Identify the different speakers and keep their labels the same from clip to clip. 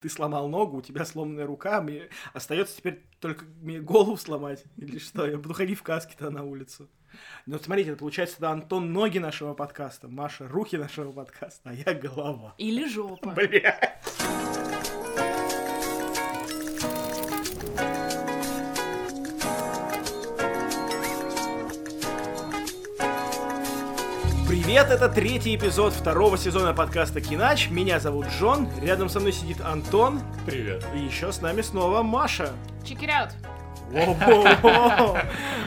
Speaker 1: ты сломал ногу, у тебя сломанная рука, мне остается теперь только мне голову сломать, или что, я буду ходить в каске-то на улицу. Ну, смотрите, это получается тогда Антон ноги нашего подкаста, Маша руки нашего подкаста, а я голова.
Speaker 2: Или жопа.
Speaker 1: Блядь. Привет, это третий эпизод второго сезона подкаста Кинач. Меня зовут Джон, рядом со мной сидит Антон.
Speaker 3: Привет.
Speaker 1: И еще с нами снова Маша.
Speaker 2: Check it out.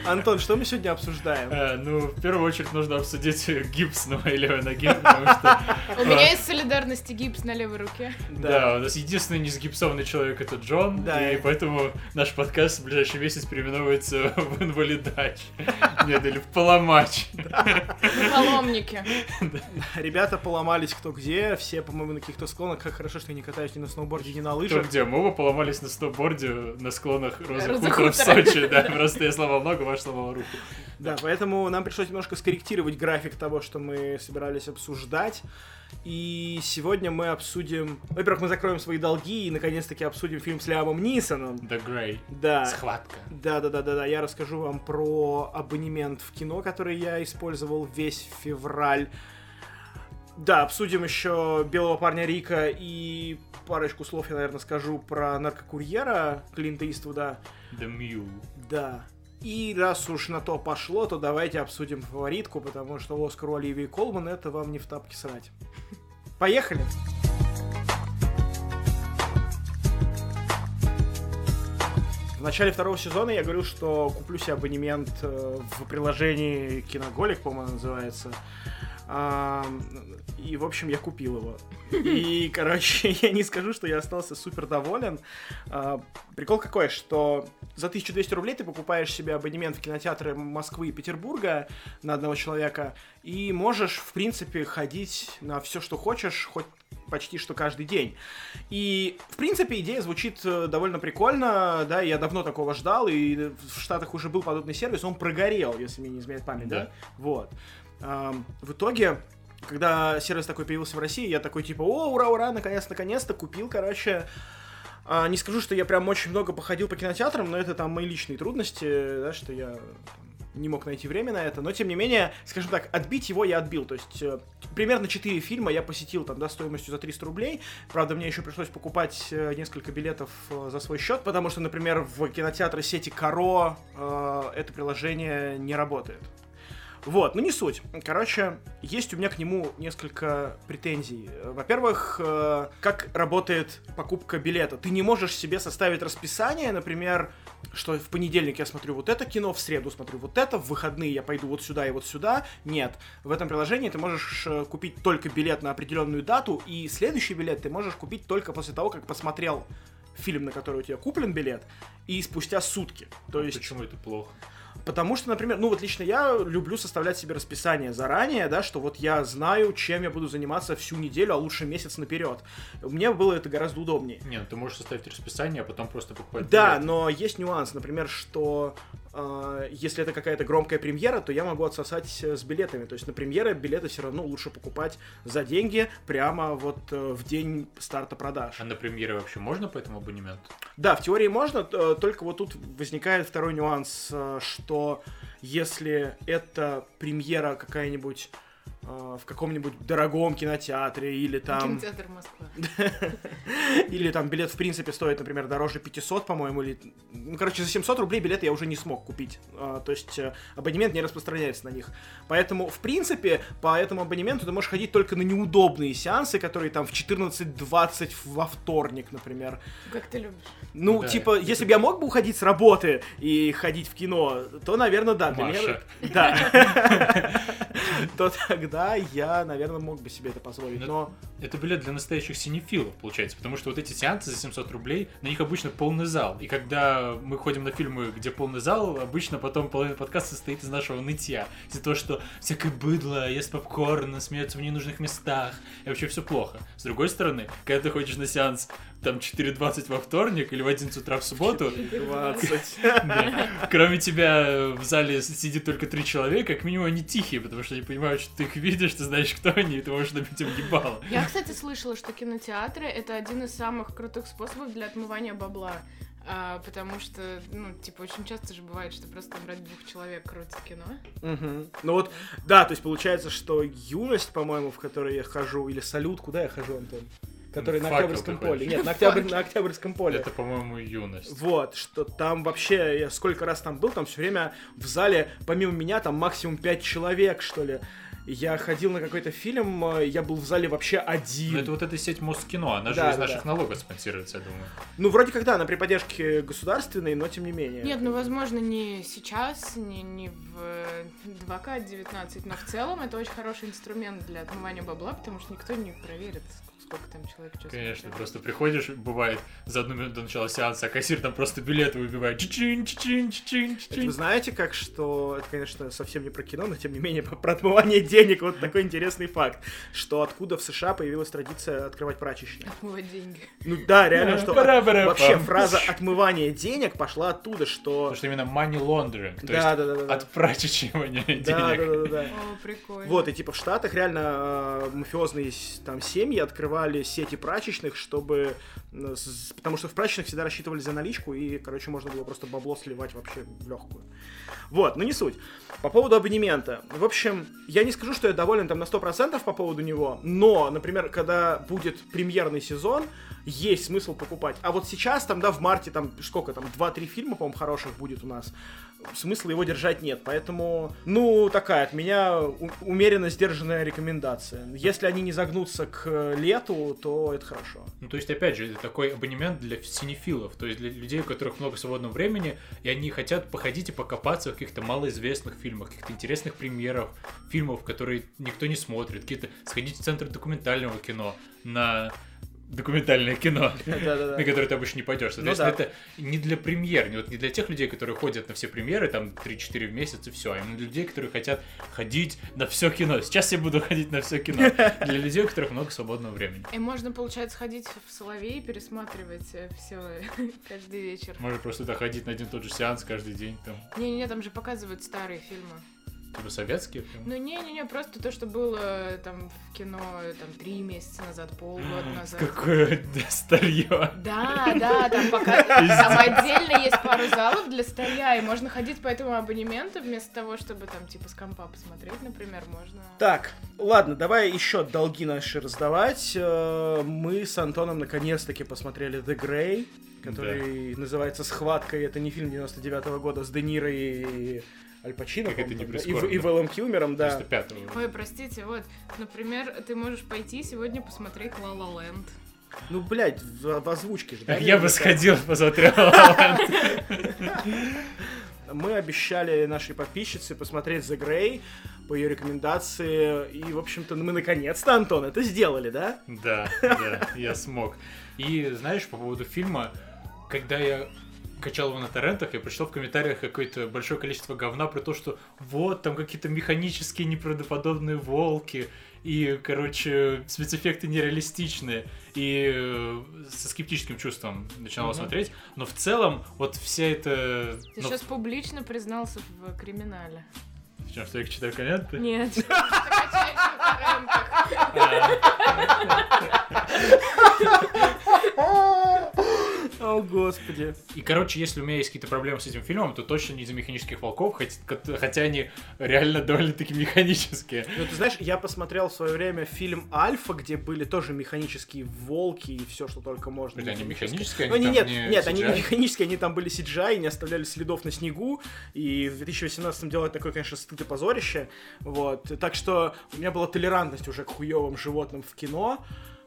Speaker 1: Антон, что мы сегодня обсуждаем?
Speaker 3: Э, ну, в первую очередь нужно обсудить гипс на моей левой ноге, потому что...
Speaker 2: У меня есть солидарность и гипс на левой руке.
Speaker 3: Да, у нас единственный незагипсованный человек это Джон, и поэтому наш подкаст в ближайший месяц переименовывается в инвалидач. Нет, или в поломач.
Speaker 2: Мы паломники.
Speaker 1: Ребята поломались кто где, все, по-моему, на каких-то склонах. Как хорошо, что я не катаюсь ни на сноуборде, ни на лыжах.
Speaker 3: где? Мы оба поломались на сноуборде на склонах Хутора в. Сочи, да, просто я сломал ногу, Маша сломала руку.
Speaker 1: Да, поэтому нам пришлось немножко скорректировать график того, что мы собирались обсуждать. И сегодня мы обсудим... Во-первых, мы закроем свои долги и, наконец-таки, обсудим фильм с Лиамом Нисоном.
Speaker 3: The Grey.
Speaker 1: Да.
Speaker 3: Схватка.
Speaker 1: Да, да, да, да, да. Я расскажу вам про абонемент в кино, который я использовал весь февраль. Да, обсудим еще Белого парня Рика и парочку слов я, наверное, скажу про наркокурьера Клинта Иствуда.
Speaker 3: The Mule.
Speaker 1: Да. И раз уж на то пошло, то давайте обсудим фаворитку, потому что Оскар у Оливии Колман это вам не в тапки срать. Поехали! В начале второго сезона я говорил, что куплю себе абонемент э, в приложении Киноголик, по-моему, называется. А, И, в общем, я купил его. И, короче, я не скажу, что я остался супер доволен. А, Прикол какой, что за 1200 рублей ты покупаешь себе абонемент в кинотеатры Москвы и Петербурга на одного человека и можешь, в принципе, ходить на все, что хочешь, хоть почти что каждый день. И, в принципе, идея звучит э, довольно прикольно, да, я давно такого ждал, и в Штатах уже был подобный сервис, он прогорел, если мне не изменяет память, да?
Speaker 3: Да.
Speaker 1: Вот. В итоге, когда сервис такой появился в России, я такой типа, о, ура, ура, наконец, наконец-то купил, короче. А, не скажу, что я прям очень много походил по кинотеатрам, но это там мои личные трудности, да, что я не мог найти время на это, но тем не менее, скажем так, отбить его я отбил, то есть э, примерно 4 фильма я посетил там, да, стоимостью за 300 рублей, правда, мне еще пришлось покупать э, несколько билетов э, за свой счет, потому что, например, в кинотеатры сети Каро э, это приложение не работает. Вот, ну не суть. Короче, есть у меня к нему несколько претензий. Во-первых, э, как работает покупка билета. Ты не можешь себе составить расписание, например, что в понедельник я смотрю вот это кино, в среду смотрю вот это, в выходные я пойду вот сюда и вот сюда. Нет. В этом приложении ты можешь э, купить только билет на определенную дату, и следующий билет ты можешь купить только после того, как посмотрел фильм, на который у тебя куплен билет, и спустя сутки. То есть
Speaker 3: Почему это плохо?
Speaker 1: Потому что, например, ну вот лично я люблю составлять себе расписание заранее, да, что вот я знаю, чем я буду заниматься всю неделю, а лучше месяц наперед. Мне было это гораздо удобнее.
Speaker 3: Нет, ты можешь составить расписание, а потом просто покупать
Speaker 1: Да,
Speaker 3: билеты.
Speaker 1: но есть нюанс, например, что если это какая-то громкая премьера, то я могу отсосать э, с билетами. То есть на премьеры билеты все равно лучше покупать за деньги прямо вот э, в день старта продаж.
Speaker 3: А на премьеры вообще можно по этому абонементу?
Speaker 1: Да, в теории можно, э, только вот тут возникает второй нюанс, что если это премьера какая-нибудь в каком-нибудь дорогом кинотеатре или там
Speaker 2: Кинотеатр Москва.
Speaker 1: или там билет в принципе стоит, например, дороже 500, по-моему, или ну, короче, за 700 рублей билет я уже не смог купить. А, то есть э, абонемент не распространяется на них. Поэтому, в принципе, по этому абонементу ты можешь ходить только на неудобные сеансы, которые там в 14.20 во вторник, например.
Speaker 2: Как ты любишь.
Speaker 1: Ну,
Speaker 3: Да,
Speaker 1: типа, если бы я мог бы уходить с работы и ходить в кино, то, наверное, да. меня-
Speaker 3: Маша.
Speaker 1: Да. То тогда я, наверное, мог бы себе это позволить.
Speaker 3: Ну,
Speaker 1: Но
Speaker 3: Это билет для настоящих синефилов, получается, потому что вот эти сеансы за 700 рублей, на них обычно полный зал. И когда мы ходим на фильмы, где полный зал, обычно потом половина подкаста состоит из нашего нытья. Из-за того, что всякое быдло, ест попкорн, смеется в ненужных местах, и вообще все плохо. С другой стороны, когда ты ходишь на сеанс там 4.20 во вторник или в 11 утра в субботу,
Speaker 1: 20.
Speaker 3: да, кроме тебя в зале сидит только три человека, как минимум они тихие, потому что они понимают, что ты их видишь, ты знаешь, кто они, и ты можешь набить им ебало.
Speaker 2: Я, кстати, слышала, что кинотеатры — это один из самых крутых способов для отмывания бабла. А, потому что, ну, типа, очень часто же бывает, что просто ради двух человек крутят кино.
Speaker 1: Мгм. Ну вот, да, то есть получается, что юность, по-моему, в которой я хожу, или салют, куда я хожу, Антон? Который на Октябрьском поле. Нет, на, Октябрь- на Октябрьском поле.
Speaker 3: Это, по-моему, юность.
Speaker 1: Вот, что там вообще, я сколько раз там был, там все время в зале, помимо меня, там максимум 5 человек, что ли. Я ходил на какой-то фильм, э, я был в зале вообще один.
Speaker 3: Ну, это вот эта сеть Москино, она же
Speaker 1: Да,
Speaker 3: из
Speaker 1: да,
Speaker 3: наших
Speaker 1: да.
Speaker 3: налогов спонсируется, я думаю.
Speaker 1: Ну, вроде как да, она при поддержке государственной, но тем не менее.
Speaker 2: Нет, ну, возможно, не сейчас, не, не в э, 2К19, но в целом это очень хороший инструмент для отмывания бабла, потому что никто не проверит, ск- сколько там человек что
Speaker 3: Конечно, просто приходишь, бывает, за одну минуту до начала сеанса, а кассир там просто билеты выбивает. Чин, чин, чин,
Speaker 1: Это
Speaker 3: чин.
Speaker 1: вы знаете, как что, это, конечно, совсем не про кино, но тем не менее про отмывание денег, вот такой интересный факт, что откуда в США появилась традиция открывать прачечные.
Speaker 2: Отмывать деньги.
Speaker 1: Ну да, реально, что вообще фраза отмывание денег пошла оттуда, что...
Speaker 3: Потому что именно money laundering, то
Speaker 1: Да,
Speaker 3: есть от прачечивания денег.
Speaker 1: да, да, да.
Speaker 2: О, прикольно.
Speaker 1: Вот, и типа в Штатах реально э, мафиозные там семьи открывали сети прачечных, чтобы... Потому что в прачечных всегда рассчитывали за наличку, и, короче, можно было просто бабло сливать вообще в легкую. Вот, ну не суть. По поводу абонемента. В общем, я не скажу, что я доволен там на 100% по поводу него, но, например, когда будет премьерный сезон, есть смысл покупать. А вот сейчас, там, да, в марте, там, сколько там, 2-3 фильма, по-моему, хороших будет у нас. Смысла его держать нет. Поэтому, ну, такая от меня умеренно сдержанная рекомендация. Если они не загнутся к лету, то это хорошо.
Speaker 3: Ну, то есть, опять же, это такой абонемент для синефилов, то есть для людей, у которых много свободного времени, и они хотят походить и покопаться в каких-то малоизвестных фильмах, каких-то интересных премьерах, фильмов, которые никто не смотрит, какие-то сходить в центр документального кино на документальное кино, на которое ты обычно не пойдешь.
Speaker 1: Ну
Speaker 3: Соответственно,
Speaker 1: да.
Speaker 3: это не для премьер, не, вот не для тех людей, которые ходят на все премьеры, там 3-4 в месяц и все, а именно для людей, которые хотят ходить на все кино. Сейчас я буду ходить на все кино. Для людей, у которых много свободного времени.
Speaker 2: И можно, получается, ходить в Соловей и пересматривать все каждый вечер.
Speaker 3: Можно просто ходить на один и тот же сеанс каждый день, там,
Speaker 2: Не-не-не, там же показывают старые фильмы.
Speaker 3: Типа советские. прям.
Speaker 2: Ну не-не-не, просто то, что было там в кино там три месяца назад, полгода назад.
Speaker 3: Какое старье.
Speaker 2: Да, да, там пока там отдельно есть пару залов для старья, и можно ходить по этому абонементу вместо того, чтобы там типа с компа посмотреть, например, можно.
Speaker 1: Так, ладно, давай еще долги наши раздавать. Э, Мы с Антоном наконец-таки посмотрели The Grey, который называется «Схватка», и это не фильм 99 года с Де Ниро и Аль Пачино,
Speaker 3: Как это не
Speaker 1: да, и,
Speaker 3: прискорбно.
Speaker 1: и Вэллом Килмером, да.
Speaker 3: 95-го.
Speaker 2: Ой, простите, вот, например, ты можешь пойти сегодня посмотреть La La Land.
Speaker 1: Ну, блядь, в, в озвучке же. да,
Speaker 3: Я бы сходил, посмотрел.
Speaker 1: Мы обещали нашей подписчице посмотреть The Grey по ее рекомендации, и, в общем-то, мы наконец-то, Антон, это сделали, да?
Speaker 3: Да, да, я смог. И знаешь, по поводу фильма, когда я качал его на торрентах, я прочитал в комментариях какое-то большое количество говна про то, что вот, там какие-то механические неправдоподобные волки, и, короче, спецэффекты нереалистичные, и э, со скептическим чувством начинал
Speaker 1: Мгм.
Speaker 3: смотреть, но в целом вот вся эта...
Speaker 2: Ты
Speaker 3: ну,
Speaker 2: сейчас публично признался в криминале.
Speaker 3: в чем, что я читаю конец?
Speaker 2: Нет. Ты качаешься на торрентах.
Speaker 1: О, господи.
Speaker 3: И, короче, если у меня есть какие-то проблемы с этим фильмом, то точно не из-за механических волков, кот- хотя они реально довольно-таки механические.
Speaker 1: Ну, ты знаешь, я посмотрел в свое время фильм «Альфа», где были тоже механические волки и все, что только можно.
Speaker 3: Подожди, они механические,
Speaker 1: Ну,
Speaker 3: они
Speaker 1: нет,
Speaker 3: не
Speaker 1: нет, они не
Speaker 3: CGI?
Speaker 1: механические, они там были CGI, не оставляли следов на снегу, и в 2018 делать такое, конечно, стыд и позорище, вот, так что у меня была толерантность уже к хуевым животным в кино,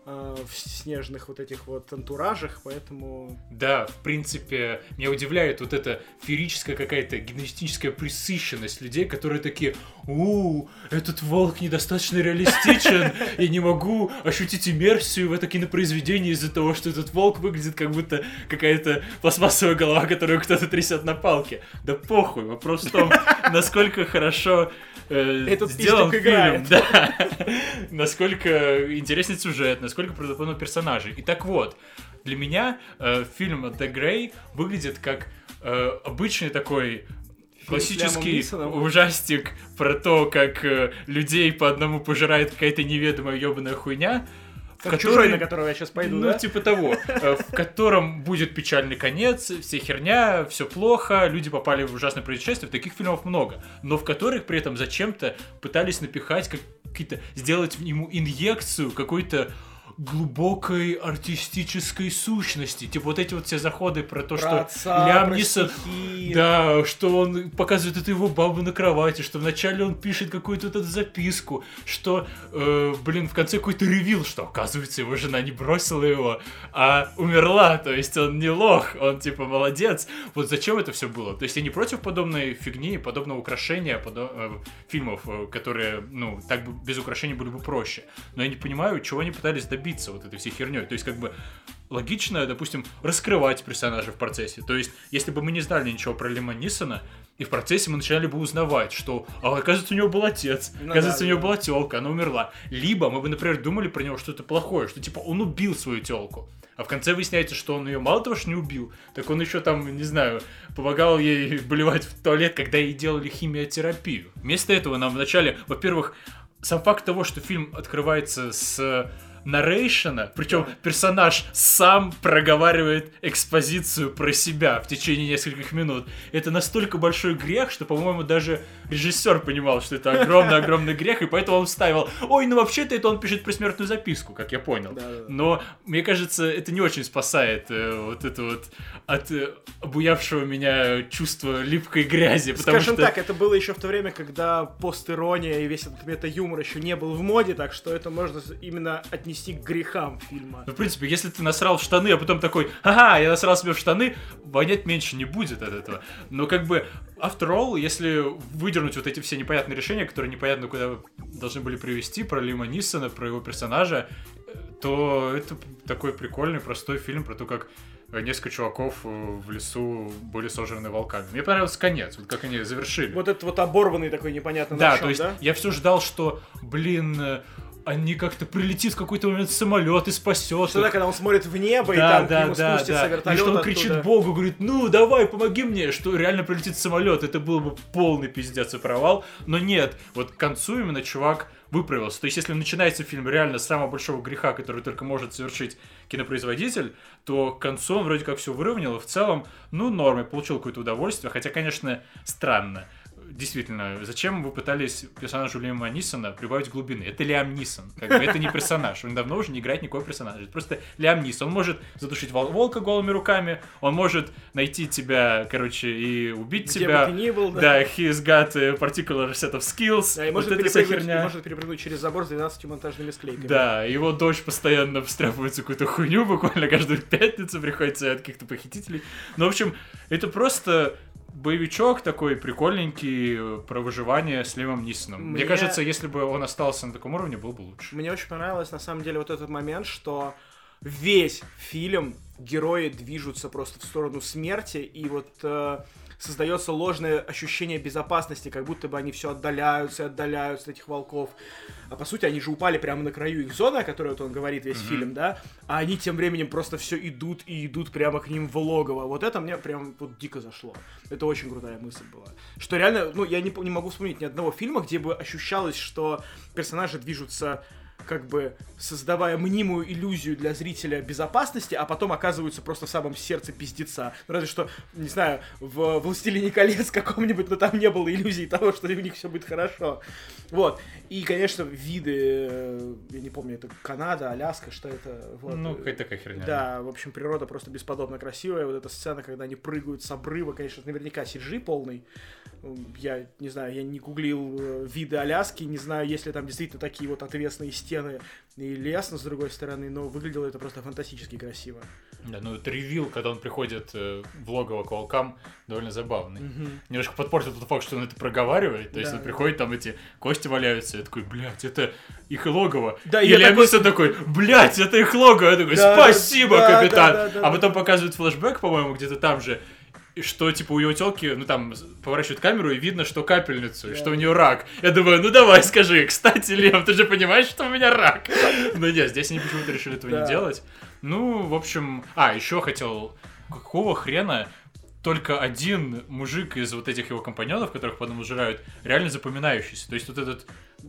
Speaker 1: в снежных вот этих вот антуражах, поэтому...
Speaker 3: Да, в принципе, меня удивляет вот эта феерическая какая-то генетическая присыщенность людей, которые такие, у этот волк недостаточно реалистичен, я не могу ощутить иммерсию в это кинопроизведение из-за того, что этот волк выглядит как будто какая-то пластмассовая голова, которую кто-то трясет на палке. Да похуй, вопрос в том, насколько хорошо э,
Speaker 1: Этот
Speaker 3: сделан фильм,
Speaker 1: играет.
Speaker 3: да. насколько интересен сюжет, насколько правдоподобно персонажи. И так вот, Для меня э, фильм The Grey выглядит как э, обычный такой классический
Speaker 1: Нисоном.
Speaker 3: ужастик про то, как э, людей по одному пожирает какая-то неведомая ебаная хуйня.
Speaker 1: Чужой, на которого я сейчас пойду,
Speaker 3: ну,
Speaker 1: да?
Speaker 3: типа того, э, в котором будет печальный конец, все херня, все плохо, люди попали в ужасное происшествие, таких фильмов много, но в которых при этом зачем-то пытались напихать как- какие-то, сделать ему инъекцию какой-то глубокой артистической сущности. Типа вот эти вот все заходы про то,
Speaker 1: Про
Speaker 3: что
Speaker 1: отца, про
Speaker 3: Нисон- да, что он показывает эту его бабу на кровати, что вначале он пишет какую-то вот эту записку, что, э, блин, в конце какой-то ревил, что, оказывается, его жена не бросила его, а умерла, то есть он не лох, он, типа, молодец. Вот зачем это все было? То есть я не против подобной фигни, подобного украшения подо- э, фильмов, э, которые, ну, так бы без украшений были бы проще. Но я не понимаю, чего они пытались добиться вот этой всей херней. То есть, как бы, логично, допустим, раскрывать персонажа в процессе. То есть, если бы мы не знали ничего про Лима Нисона, и в процессе мы начинали бы узнавать, что, а, оказывается, у него был отец,
Speaker 1: Ну
Speaker 3: оказывается,
Speaker 1: да,
Speaker 3: у него
Speaker 1: да.
Speaker 3: была телка, она умерла. Либо мы бы, например, думали про него что-то плохое, что, типа, он убил свою телку. А в конце выясняется, что он ее мало того, что не убил, так он еще там, не знаю, помогал ей болевать в туалет, когда ей делали химиотерапию. Вместо этого нам вначале, во-первых, сам факт того, что фильм открывается с нарейшена, причем персонаж сам проговаривает экспозицию про себя в течение нескольких минут. Это настолько большой грех, что, по-моему, даже режиссер понимал, что это огромный-огромный грех, и поэтому он вставил, ой, ну вообще-то это он пишет пресмертную записку, как я понял.
Speaker 1: Да-да-да.
Speaker 3: Но, мне кажется, это не очень спасает э, вот это вот от э, обуявшего меня чувства липкой грязи, потому
Speaker 1: Скажем
Speaker 3: что...
Speaker 1: так, это было еще в то время, когда постирония и весь этот мета-юмор еще не был в моде, так что это можно именно отнести к грехам фильма.
Speaker 3: Ну, в принципе, если ты насрал в штаны, а потом такой, ага, я насрал себе в штаны, вонять меньше не будет от этого. Но как бы, after all, если выдернуть вот эти все непонятные решения, которые непонятно куда должны были привести, про Лима Нисона, про его персонажа, э, то это такой прикольный, простой фильм про то, как э, несколько чуваков э, в лесу были сожраны волками. Мне понравился конец, вот как они завершили.
Speaker 1: Вот этот вот оборванный такой непонятно
Speaker 3: Да,
Speaker 1: на чем,
Speaker 3: то есть
Speaker 1: да?
Speaker 3: я все ждал, что, блин, они как-то прилетит в какой-то момент самолет и спасет.
Speaker 1: Что да, когда он смотрит в небо, и
Speaker 3: Да,
Speaker 1: там к
Speaker 3: да,
Speaker 1: нему
Speaker 3: да,
Speaker 1: спустится
Speaker 3: да.
Speaker 1: вертолет
Speaker 3: И что он
Speaker 1: оттуда.
Speaker 3: кричит Богу, говорит, ну давай, помоги мне, что реально прилетит самолет. Это был бы полный пиздец и провал. Но нет, вот к концу именно чувак выправился. То есть, если начинается фильм реально с самого большого греха, который только может совершить кинопроизводитель, то к концу он вроде как все выровнял, и в целом, ну, норм, я получил какое-то удовольствие, хотя, конечно, странно. Действительно, зачем вы пытались персонажу Лиама Нисона прибавить глубины? Это Лиам Нисон, как бы это не персонаж. Он давно уже не играет никакой персонаж. Это просто Лиам Нисон. Он может задушить вол- волка голыми руками, он может найти тебя, короче, и убить
Speaker 1: Где
Speaker 3: тебя.
Speaker 1: бы ты ни был, да.
Speaker 3: Да, he's got a particular set of skills.
Speaker 1: Да, и
Speaker 3: вот
Speaker 1: может, перепрыгнуть,
Speaker 3: херня.
Speaker 1: может перепрыгнуть через забор с 12 монтажными склейками.
Speaker 3: Да, его дочь постоянно встряпывается в какую-то хуйню, буквально каждую пятницу приходится от каких-то похитителей. Ну, в общем, это просто боевичок такой прикольненький э, про выживание с Лемом Нисоном. Мне...
Speaker 1: Мне-
Speaker 3: кажется, если бы он остался на таком уровне, был бы лучше.
Speaker 1: Мне очень понравилось, на самом деле, вот этот момент, что весь фильм герои движутся просто в сторону смерти, и вот э, создается ложное ощущение безопасности, как будто бы они все отдаляются и отдаляются от этих волков. А по сути, они же упали прямо на краю их зоны, о которой вот он говорит весь
Speaker 3: Мгм.
Speaker 1: фильм, да? А они тем временем просто все идут и идут прямо к ним в логово. Вот это мне прям вот дико зашло. Это очень крутая мысль была. Что реально, ну, я не, не могу вспомнить ни одного фильма, где бы ощущалось, что персонажи движутся как бы создавая мнимую иллюзию для зрителя безопасности, а потом оказываются просто в самом сердце пиздеца. Ну, разве что, не знаю, в «Властелине колец» каком-нибудь, но там не было иллюзии того, что у них все будет хорошо. Вот. И, конечно, виды, э, я не помню, это Канада, Аляска, что это? Вот.
Speaker 3: Ну, какая такая херня.
Speaker 1: Да, в общем, природа просто бесподобно красивая. Вот эта сцена, когда они прыгают с обрыва, конечно, наверняка CG полный. Я не знаю, я не гуглил э, виды Аляски, не знаю, есть ли там действительно такие вот отвесные стены и лес, но с другой стороны, но выглядело это просто фантастически красиво.
Speaker 3: Да, ну это ревил, когда он приходит э, в логово к волкам, довольно забавный. Немножко подпортил тот факт, что он это проговаривает. То есть
Speaker 1: Да,
Speaker 3: он
Speaker 1: да.
Speaker 3: приходит, там эти кости валяются, я такой, блядь, это их логово.
Speaker 1: Да,
Speaker 3: и Лиам
Speaker 1: такой-
Speaker 3: такой, блядь, это их логово. Я такой,
Speaker 1: Да,
Speaker 3: спасибо,
Speaker 1: да,
Speaker 3: капитан.
Speaker 1: да, да, да,
Speaker 3: а
Speaker 1: да.
Speaker 3: потом показывают флешбэк, по-моему, где-то там же. Что, типа, у его телки, ну, там, поворачивают камеру, и видно, что капельницу, и
Speaker 1: Да.
Speaker 3: что у нее рак. Я думаю, ну, давай, скажи, кстати, Лев, ты же понимаешь, что у меня рак? Но нет, здесь они почему-то решили этого
Speaker 1: Да.
Speaker 3: не делать. Ну, в общем... А, еще хотел... Какого хрена только один мужик из вот этих его компаньонов, которых потом ужирают, реально запоминающийся. То есть вот этот,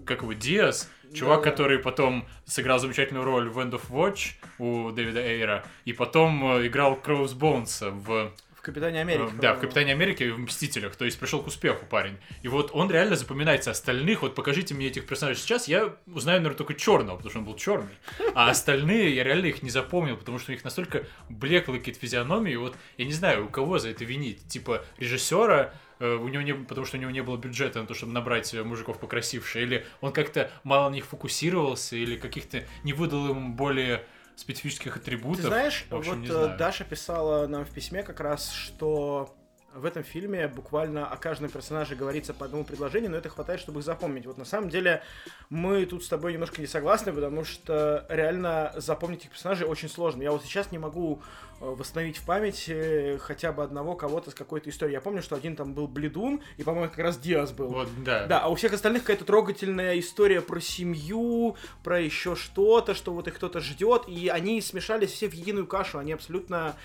Speaker 3: как его, Диас, чувак,
Speaker 1: Да-да.
Speaker 3: который потом сыграл замечательную роль в End of Watch у Дэвида Эйра, и потом э, играл Кроус Боунса В
Speaker 1: Капитане Америки.
Speaker 3: Э, Да, в. Капитане Америки и в Мстителях. То есть пришел к успеху парень. И вот он реально запоминается остальных. Вот покажите мне этих персонажей сейчас, я узнаю, наверное, только черного, потому что он был черный. А остальные я реально их не запомнил, потому что у них настолько блеклые какие-то физиономии. И Вот я не знаю, у кого за это винить. Типа режиссера, э, у него не, потому что у него не было бюджета на то, чтобы набрать мужиков покрасивше, или он как-то мало на них фокусировался, или каких-то не выдал им более специфических атрибутов.
Speaker 1: Ты знаешь,
Speaker 3: общем,
Speaker 1: вот э. Даша писала нам в письме как раз, что в этом фильме буквально о каждом персонаже говорится по одному предложению, но это хватает, чтобы их запомнить. Вот на самом деле мы тут с тобой немножко не согласны, потому что реально запомнить этих персонажей очень сложно. Я вот сейчас не могу э, восстановить в памяти хотя бы одного кого-то с какой-то историей. Я помню, что один там был Бледун, и, по-моему, как раз Диас был.
Speaker 3: Вот, да.
Speaker 1: Да, а у всех остальных какая-то трогательная история про семью, про еще что-то, что вот их кто-то ждет, и они смешались все в единую кашу, они абсолютно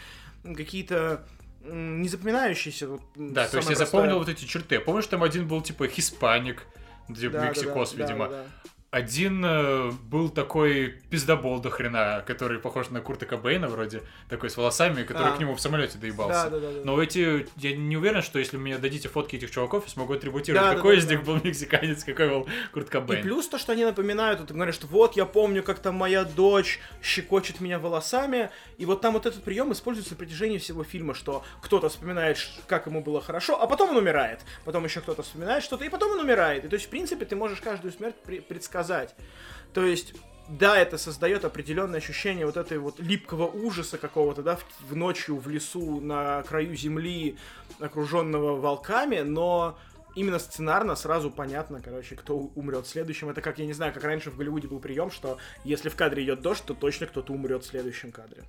Speaker 1: какие-то м, незапоминающиеся. вот,
Speaker 3: Да, то есть я запомнил вот эти черты. Помнишь, там один был типа хиспаник, где
Speaker 1: Да, да,
Speaker 3: Мексикос,
Speaker 1: да, да,
Speaker 3: видимо.
Speaker 1: да, да.
Speaker 3: Один э, был такой пиздобол до хрена, который похож на Курта Кобейна вроде, такой с волосами, который
Speaker 1: А.
Speaker 3: к нему в самолете доебался.
Speaker 1: Да, да, да, да.
Speaker 3: Но эти, я не уверен, что если мне дадите фотки этих чуваков, я смогу атрибутировать,
Speaker 1: Да, да,
Speaker 3: какой
Speaker 1: да,
Speaker 3: из
Speaker 1: да.
Speaker 3: них был мексиканец, какой был Курт
Speaker 1: И
Speaker 3: Кобейн.
Speaker 1: плюс то, что они напоминают, вот, говорят, что вот я помню, как там моя дочь щекочет меня волосами, и вот там вот этот прием используется на протяжении всего фильма, что кто-то вспоминает, как ему было хорошо, а потом он умирает, потом еще кто-то вспоминает что-то, и потом он умирает. И то есть, в принципе, ты можешь каждую смерть пре- предсказать. То есть, да, это создает определенное ощущение вот этой вот липкого ужаса какого-то, да, в, в ночью в лесу на краю земли, окруженного волками, но именно сценарно сразу понятно, короче, кто умрет следующим. Это как, я не знаю, как раньше в Голливуде был прием, что если в кадре идет дождь, то точно кто-то умрет в следующем кадре.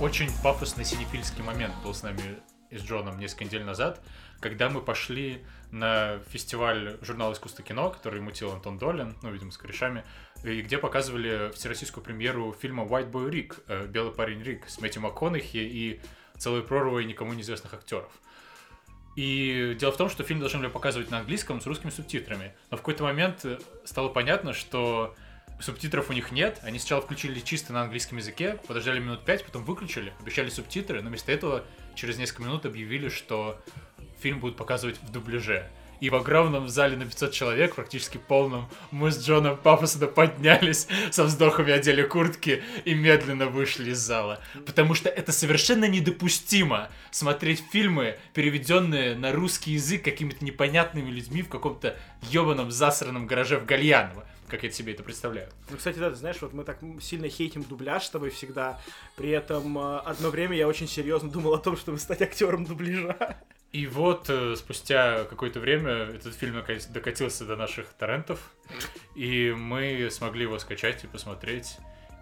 Speaker 3: Очень пафосный синефильский момент был с нами и с Джоном несколько недель назад, когда мы пошли на фестиваль журнала искусства кино, который мутил Антон Долин, ну, видимо, с корешами, и где показывали всероссийскую премьеру фильма «White Boy Rick», э, «Белый парень Рик» с Мэтью МакКонахи и целой прорвой никому неизвестных актеров. И дело в том, что фильм должны были показывать на английском с русскими субтитрами. Но в какой-то момент э, стало понятно, что субтитров у них нет. Они сначала включили чисто на английском языке, подождали минут пять, потом выключили, обещали субтитры, но вместо этого через несколько минут объявили, что фильм будут показывать в дубляже. И в огромном зале на 500 человек, практически полном, мы с Джоном пафосно поднялись, со вздохами одели куртки и медленно вышли из зала. Потому что это совершенно недопустимо смотреть фильмы, переведенные на русский язык какими-то непонятными людьми в каком-то ебаном засранном гараже в Гальяново. Как я себе это представляю.
Speaker 1: Ну, кстати, да, ты знаешь, вот мы так сильно хейтим дубляж с тобой всегда. При этом э, одно время я очень серьезно думал о том, чтобы стать актером дубляжа.
Speaker 3: И вот э, спустя какое-то время этот фильм наконец докатился до наших торрентов, и мы смогли его скачать и посмотреть,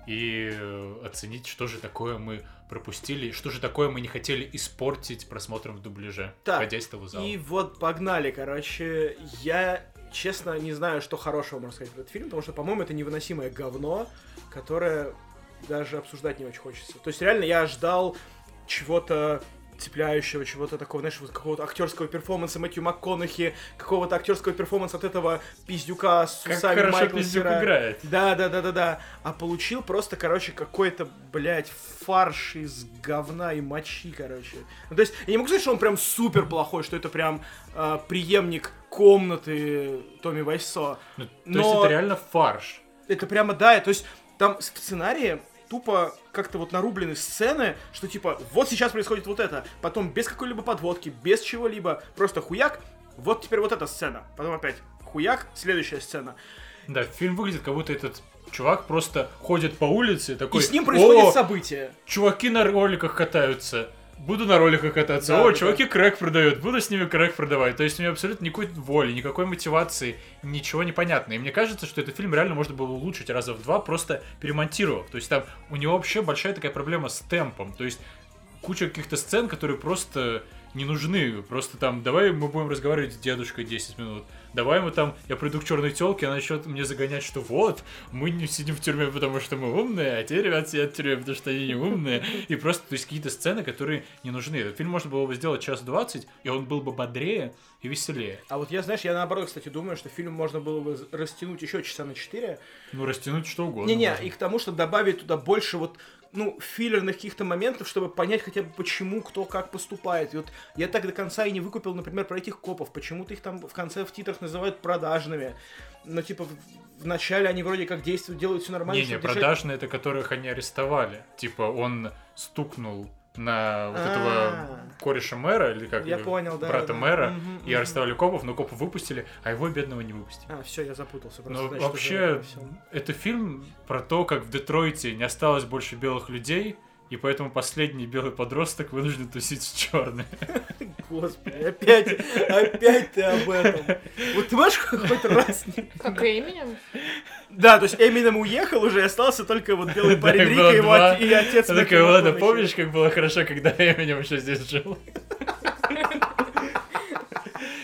Speaker 3: и э, оценить, что же такое мы пропустили, что же такое мы не хотели испортить просмотром в дубляже,
Speaker 1: Так,
Speaker 3: входя из того зала.
Speaker 1: И вот погнали, короче, я честно не знаю, что хорошего можно сказать про этот фильм, потому что, по-моему, это невыносимое говно, которое даже обсуждать не очень хочется. То есть, реально, я ждал чего-то цепляющего, чего-то такого, знаешь, вот какого-то актерского перформанса Мэтью МакКонахи, какого-то актерского перформанса от этого пиздюка с
Speaker 3: Как
Speaker 1: усами
Speaker 3: хорошо
Speaker 1: Майкла
Speaker 3: пиздюк играет.
Speaker 1: Да, да, да, да, да. А получил просто, короче, какой-то, блядь, фарш из говна и мочи, короче. Ну, то есть, я не могу сказать, что он прям супер плохой, что это прям э, преемник комнаты Томми Вайсо.
Speaker 3: Ну, то
Speaker 1: Но-
Speaker 3: есть это реально фарш.
Speaker 1: Это прямо, да, то есть там в сценарии тупо как-то вот нарублены сцены, что типа вот сейчас происходит вот это, потом без какой-либо подводки, без чего-либо, просто хуяк, вот теперь вот эта сцена, потом опять хуяк, следующая сцена.
Speaker 3: Да, фильм выглядит, как будто этот чувак просто ходит по улице, такой...
Speaker 1: И с ним происходит
Speaker 3: «О,
Speaker 1: событие.
Speaker 3: чуваки на роликах катаются. Буду на роликах кататься.
Speaker 1: Да,
Speaker 3: О,
Speaker 1: да,
Speaker 3: чуваки крэк продают, буду с ними крэк продавать. То есть у меня абсолютно никакой воли, никакой мотивации, ничего не понятно. И мне кажется, что этот фильм реально можно было улучшить раза в два, просто перемонтировав. То есть там у него вообще большая такая проблема с темпом. То есть куча каких-то сцен, которые просто не нужны. Просто там, давай мы будем разговаривать с дедушкой 10 минут. Давай мы там, я приду к черной телке, она начнет мне загонять, что вот, мы не сидим в тюрьме, потому что мы умные, а те ребята сидят в тюрьме, потому что они не умные. И просто, то есть, какие-то сцены, которые не нужны. Этот фильм можно было бы сделать час двадцать, и он был бы бодрее и веселее.
Speaker 1: А вот я, знаешь, я наоборот, кстати, думаю, что фильм можно было бы растянуть еще часа на 4.
Speaker 3: Ну, растянуть что угодно.
Speaker 1: Не-не, и к тому, чтобы добавить туда больше вот ну, филлерных каких-то моментов, чтобы понять хотя бы, почему кто как поступает. И вот я так до конца и не выкупил, например, про этих копов. Почему-то их там в конце в титрах называют продажными. Но, типа, в- вначале они вроде как действуют, делают все нормально.
Speaker 3: Не-не,
Speaker 1: держать-
Speaker 3: продажные это которых они арестовали. Типа, он стукнул на вот
Speaker 1: А.
Speaker 3: этого кореша мэра, или как
Speaker 1: Я понял, да,
Speaker 3: брата
Speaker 1: да.
Speaker 3: мэра,
Speaker 1: Мгм,
Speaker 3: и
Speaker 1: мгм.
Speaker 3: арестовали копов, но копов выпустили, а его бедного не выпустили.
Speaker 1: А, все, я запутался. Просто,
Speaker 3: Но
Speaker 1: значит,
Speaker 3: вообще, это фильм про то, как в Детройте не осталось больше белых людей, и поэтому последний белый подросток вынужден тусить с черными.
Speaker 1: Господи, опять, опять ты об этом. Вот ты можешь хоть раз...
Speaker 2: Как и Эминем.
Speaker 1: Да, то есть Эминем уехал уже, и остался только вот белый
Speaker 3: Да,
Speaker 1: парень Рика и его отец.
Speaker 3: Такой, ладно, помнишь, как было хорошо, когда Эминем еще здесь жил?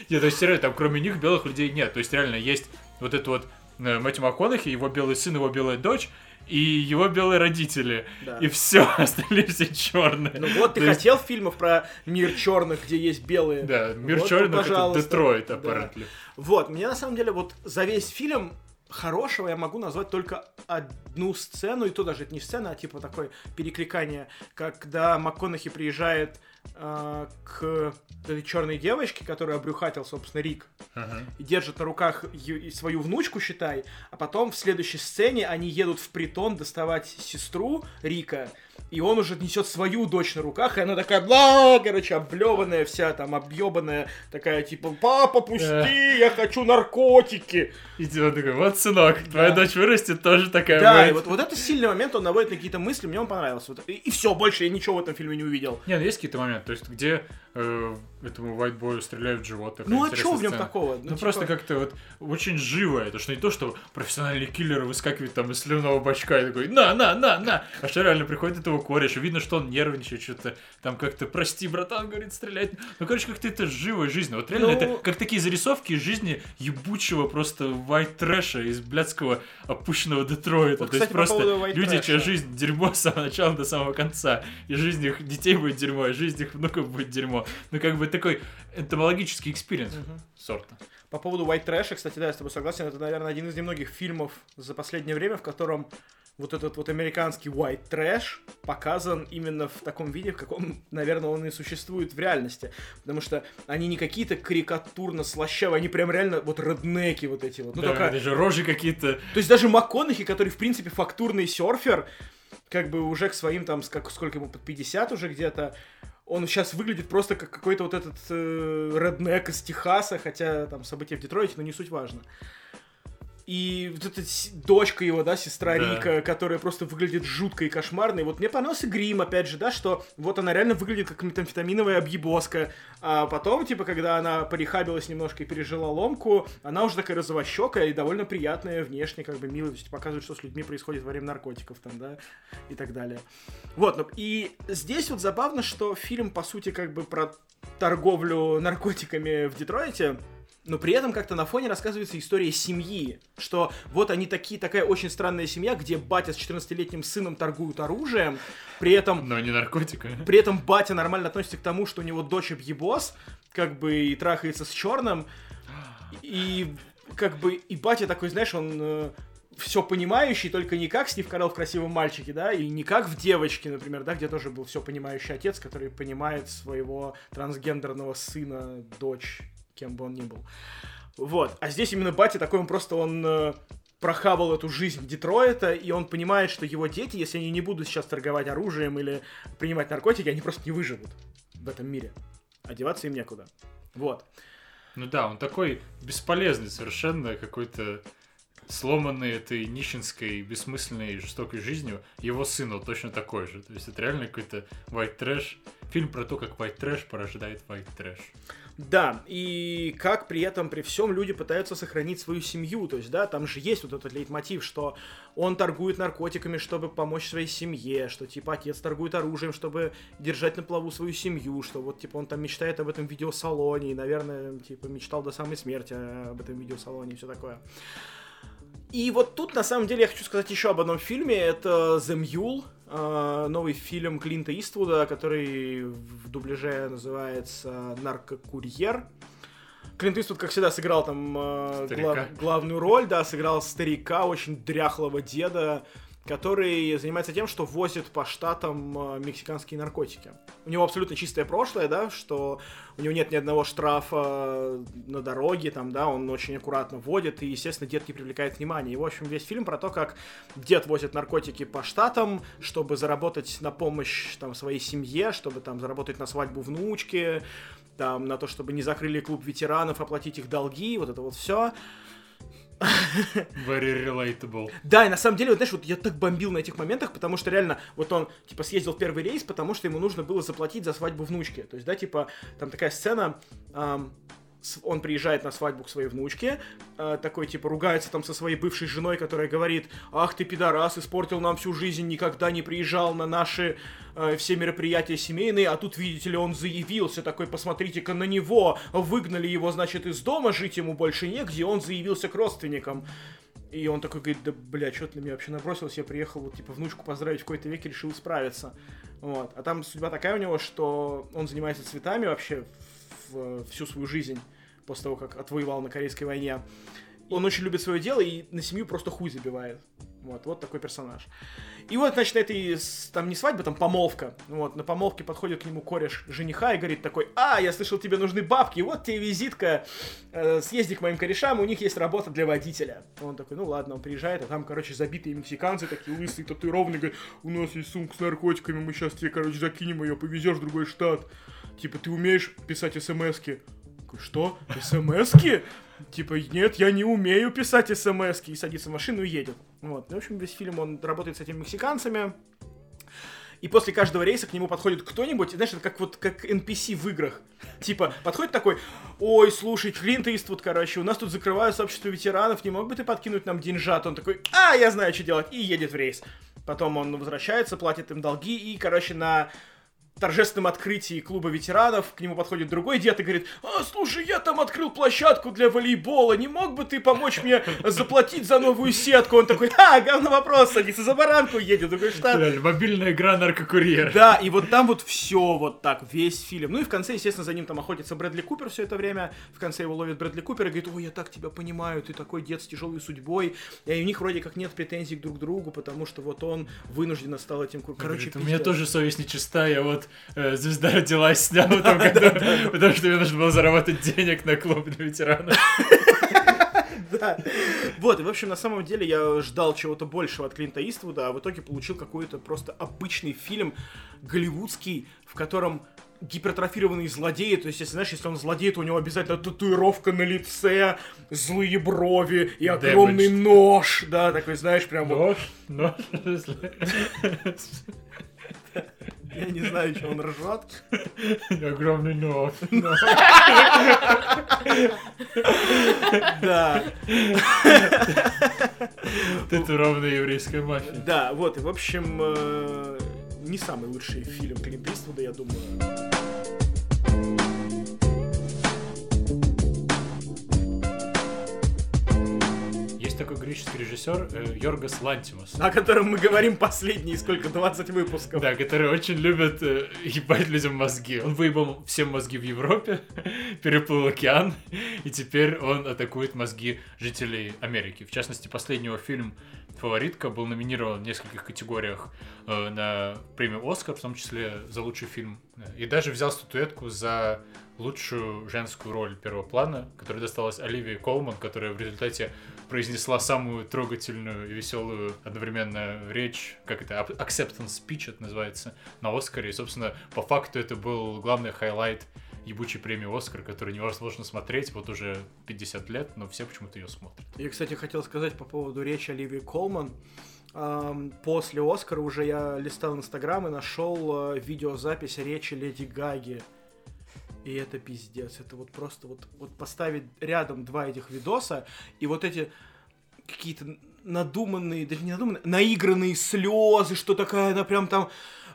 Speaker 3: Нет, то есть реально, там кроме них белых людей нет. То есть реально есть вот это вот э, Мэтью МакКонахи, его белый сын, его белая дочь, и его белые родители.
Speaker 1: Да.
Speaker 3: И все, остальные все черные.
Speaker 1: Ну вот ты
Speaker 3: То есть,
Speaker 1: хотел фильмов про мир черных, где есть белые.
Speaker 3: Да, мир
Speaker 1: Вот,
Speaker 3: черных это. Детройт,
Speaker 1: Да.
Speaker 3: apparently.
Speaker 1: Вот, мне на самом деле вот за весь фильм хорошего я могу назвать только одну сцену, и то даже это не сцена, а типа такое перекликание, когда МакКонахи приезжает к этой черной девочке, которую обрюхатил, собственно, Рик,
Speaker 3: Ага.
Speaker 1: и держит на руках и свою внучку, считай, а потом в следующей сцене они едут в притон доставать сестру Рика, и он уже несет свою дочь на руках, и она такая, бла, короче, облеванная вся, там, объебанная, такая, типа, папа, пусти, я хочу наркотики.
Speaker 3: И типа такой, вот, сынок, твоя дочь вырастет, тоже такая
Speaker 1: Да, и вот, вот это сильный момент, он наводит на какие-то мысли, мне он понравился. Вот, и, все, больше я ничего в этом фильме не увидел.
Speaker 3: Не, ну есть какие-то моменты, то есть где э, этому вайтбою стреляют в живот.
Speaker 1: Ну а что в нем
Speaker 3: сцена.
Speaker 1: такого?
Speaker 3: Ну,
Speaker 1: типа,
Speaker 3: просто как-то вот очень живо это, что не то, что профессиональный киллер выскакивает там из сливного бачка и такой на, на, на, на, а что реально приходит этого кореша, видно, что он нервничает, что-то там как-то, прости, братан, говорит, стрелять. Ну, короче, как-то это живая жизнь. Вот реально
Speaker 1: Ну-
Speaker 3: это как такие зарисовки из жизни ебучего просто white trash а из блядского опущенного Детройта.
Speaker 1: Вот,
Speaker 3: То есть
Speaker 1: кстати, по
Speaker 3: просто
Speaker 1: white
Speaker 3: люди, чья жизнь дерьмо с самого начала до самого конца. И жизнь их детей будет дерьмо, и жизнь их внуков будет дерьмо. Ну, как бы такой энтомологический experience
Speaker 1: Мгм.
Speaker 3: sorta.
Speaker 1: По поводу White Trash, кстати, да, я с тобой согласен, это, наверное, один из немногих фильмов за последнее время, в котором вот этот вот американский White Trash показан именно в таком виде, в каком, наверное, он и существует в реальности. Потому что они не какие-то карикатурно слащавые, они прям реально вот реднеки вот эти вот. Ну,
Speaker 3: да,
Speaker 1: только-
Speaker 3: даже рожи какие-то.
Speaker 1: То есть даже МакКонахи, который, в принципе, фактурный серфер, как бы уже к своим там, как, сколько ему, под 50 уже где-то, он сейчас выглядит просто как какой-то вот этот э, реднек из Техаса, хотя там события в Детройте, но не суть важно. И вот эта дочка его, да, сестра
Speaker 3: Да.
Speaker 1: Рика, которая просто выглядит жутко и кошмарно. И вот мне понравился грим, опять же, да, что вот она реально выглядит как метамфетаминовая объебоска. А потом, типа, когда она порехабилась немножко и пережила ломку, она уже такая розовощекая и довольно приятная внешне, как бы милая, то есть показывает, что с людьми происходит во время наркотиков там, да, и так далее. Вот, ну, и здесь вот забавно, что фильм, по сути, как бы про торговлю наркотиками в Детройте, но при этом как-то на фоне рассказывается история семьи, что вот они такие, такая очень странная семья, где батя с 14-летним сыном торгуют оружием, при этом
Speaker 3: Но не наркотика.
Speaker 1: при этом батя нормально относится к тому, что у него дочь объебос, как бы и трахается с черным. И как бы и батя такой, знаешь, он все понимающий, только не как Стив Карелл в красивом мальчике, да, и не как в девочке, например, да, где тоже был все понимающий отец, который понимает своего трансгендерного сына, дочь, кем бы он ни был. Вот. А здесь именно батя такой, он просто, он э, прохавал эту жизнь Детройта, и он понимает, что его дети, если они не будут сейчас торговать оружием или принимать наркотики, они просто не выживут в этом мире. Одеваться им некуда. Вот.
Speaker 3: Ну да, он такой бесполезный совершенно какой-то сломанный этой нищенской, бессмысленной, жестокой жизнью, его сын вот точно такой же. То есть это реально какой-то white trash. Фильм про то, как white trash порождает white trash.
Speaker 1: Да, и как при этом, при всем люди пытаются сохранить свою семью. То есть, да, там же есть вот этот лейтмотив, что он торгует наркотиками, чтобы помочь своей семье, что, типа, отец торгует оружием, чтобы держать на плаву свою семью, что вот, типа, он там мечтает об этом видеосалоне, и, наверное, типа, мечтал до самой смерти об этом видеосалоне и все такое. И вот тут, на самом деле, я хочу сказать еще об одном фильме. Это The Mule, новый фильм Клинта Иствуда, который в дубляже называется «Наркокурьер». Клинт Иствуд, как всегда, сыграл там э,
Speaker 3: Старика.
Speaker 1: гла- главную роль, да, сыграл старика, очень дряхлого деда, который занимается тем, что возит по штатам э, мексиканские наркотики. У него абсолютно чистое прошлое, да, что у него нет ни одного штрафа на дороге, там, да, он очень аккуратно водит, и, естественно, дед не привлекает внимания. И, в общем, весь фильм про то, как дед возит наркотики по штатам, чтобы заработать на помощь, там, своей семье, чтобы, там, заработать на свадьбу внучки, там, на то, чтобы не закрыли клуб ветеранов, оплатить их долги, вот это вот все.
Speaker 3: Very relatable.
Speaker 1: Да, и на самом деле, вот знаешь, вот я так бомбил на этих моментах, потому что реально, вот он, типа, съездил в первый рейс, потому что ему нужно было заплатить за свадьбу внучки. То есть, да, типа, там такая сцена, с- он приезжает на свадьбу к своей внучке, э, такой, типа, ругается там со своей бывшей женой, которая говорит, ах ты пидорас, испортил нам всю жизнь, никогда не приезжал на наши э, все мероприятия семейные, а тут, видите ли, он заявился, такой, посмотрите-ка на него, выгнали его, значит, из дома, жить ему больше негде, он заявился к родственникам. И он такой говорит, да, бля, что ты на меня вообще набросился, я приехал, вот, типа, внучку поздравить в какой-то веке, решил исправиться. Вот. А там судьба такая у него, что он занимается цветами вообще в- всю свою жизнь, после того, как отвоевал на Корейской войне. Он очень любит свое дело и на семью просто хуй забивает. Вот, вот такой персонаж. И вот, значит, на этой, с- там не свадьба, там помолвка. Вот, на помолвке подходит к нему кореш жениха и говорит такой, а, я слышал, тебе нужны бабки, вот тебе визитка, э, съезди к моим корешам, у них есть работа для водителя. Он такой, ну ладно, он приезжает, а там, короче, забитые мексиканцы, такие лысые, татуированные, говорят, у нас есть сумка с наркотиками, мы сейчас тебе, короче, закинем ее, повезешь в другой штат. Типа, ты умеешь писать смс-ки? Что? СМСки? Типа, нет, я не умею писать смс И садится в машину и едет. Вот. Ну, в общем, весь фильм он работает с этими мексиканцами. И после каждого рейса к нему подходит кто-нибудь, знаешь, это как вот как NPC в играх. Типа, подходит такой, ой, слушай, Клинт Иствуд, короче, у нас тут закрывают сообщество ветеранов, не мог бы ты подкинуть нам деньжат? Он такой, а, я знаю, что делать, и едет в рейс. Потом он возвращается, платит им долги, и, короче, на торжественном открытии клуба ветеранов к нему подходит другой дед и говорит, а, слушай, я там открыл площадку для волейбола, не мог бы ты помочь мне заплатить за новую сетку? Он такой, а, говно вопрос, садится за баранку, едет в другой штат.
Speaker 3: Мобильная игра наркокурьер.
Speaker 1: Да, и вот там вот все вот так, весь фильм. Ну и в конце, естественно, за ним там охотится Брэдли Купер все это время. В конце его ловит Брэдли Купер и говорит, ой, я так тебя понимаю, ты такой дед с тяжелой судьбой. И у них вроде как нет претензий друг к другу, потому что вот он вынужденно стал этим... Короче,
Speaker 3: Говорит, у меня тоже совесть нечиста, я вот э, «Звезда родилась» снял в этом году, потому что мне нужно было заработать денег на клуб для ветеранов.
Speaker 1: Да. Вот, и в общем, на самом деле я ждал чего-то большего от Клинта Иствуда, а в итоге получил какой-то просто обычный фильм голливудский, в котором гипертрофированные злодеи, то есть, если знаешь, если он злодей, то у него обязательно татуировка на лице, злые брови и огромный
Speaker 3: Damaged.
Speaker 1: нож, да, такой, знаешь, прям вот,
Speaker 3: Нож, нож.
Speaker 1: Я не знаю, что он ржет.
Speaker 3: Огромный нож.
Speaker 1: Да,
Speaker 3: Татуированная еврейская мафия.
Speaker 1: да, вот, и в общем, э, не самый лучший фильм Клинта Иствуда, я думаю.
Speaker 3: Есть такой греческий режиссер э, Йоргос Лантимос.
Speaker 1: О котором мы говорим последние, сколько, 20 выпусков.
Speaker 3: Да, которые очень любят э, ебать людям мозги. Он выебал всем мозги в Европе, переплыл океан, и теперь он атакует мозги жителей Америки. В частности, последний его фильм «Фаворитка» был номинирован в нескольких категориях э, на премию «Оскар», в том числе за лучший фильм. И даже взял статуэтку за лучшую женскую роль первого плана, которая досталась Оливии Колман, которая в результате произнесла самую трогательную и веселую одновременно речь, как это, acceptance speech это называется, на Оскаре. И, собственно, по факту это был главный highlight ебучей премии Оскар, которую невозможно смотреть вот уже 50 лет, но все почему-то ее смотрят.
Speaker 1: Я, кстати, хотел сказать по поводу речи Оливии Колман. После Оскара уже я листал Инстаграм и нашел э, видеозапись речи Леди Гаги. И это пиздец. Это вот просто вот, вот поставить рядом два этих видоса, и вот эти какие-то надуманные, даже не надуманные, наигранные слезы, что такая она прям там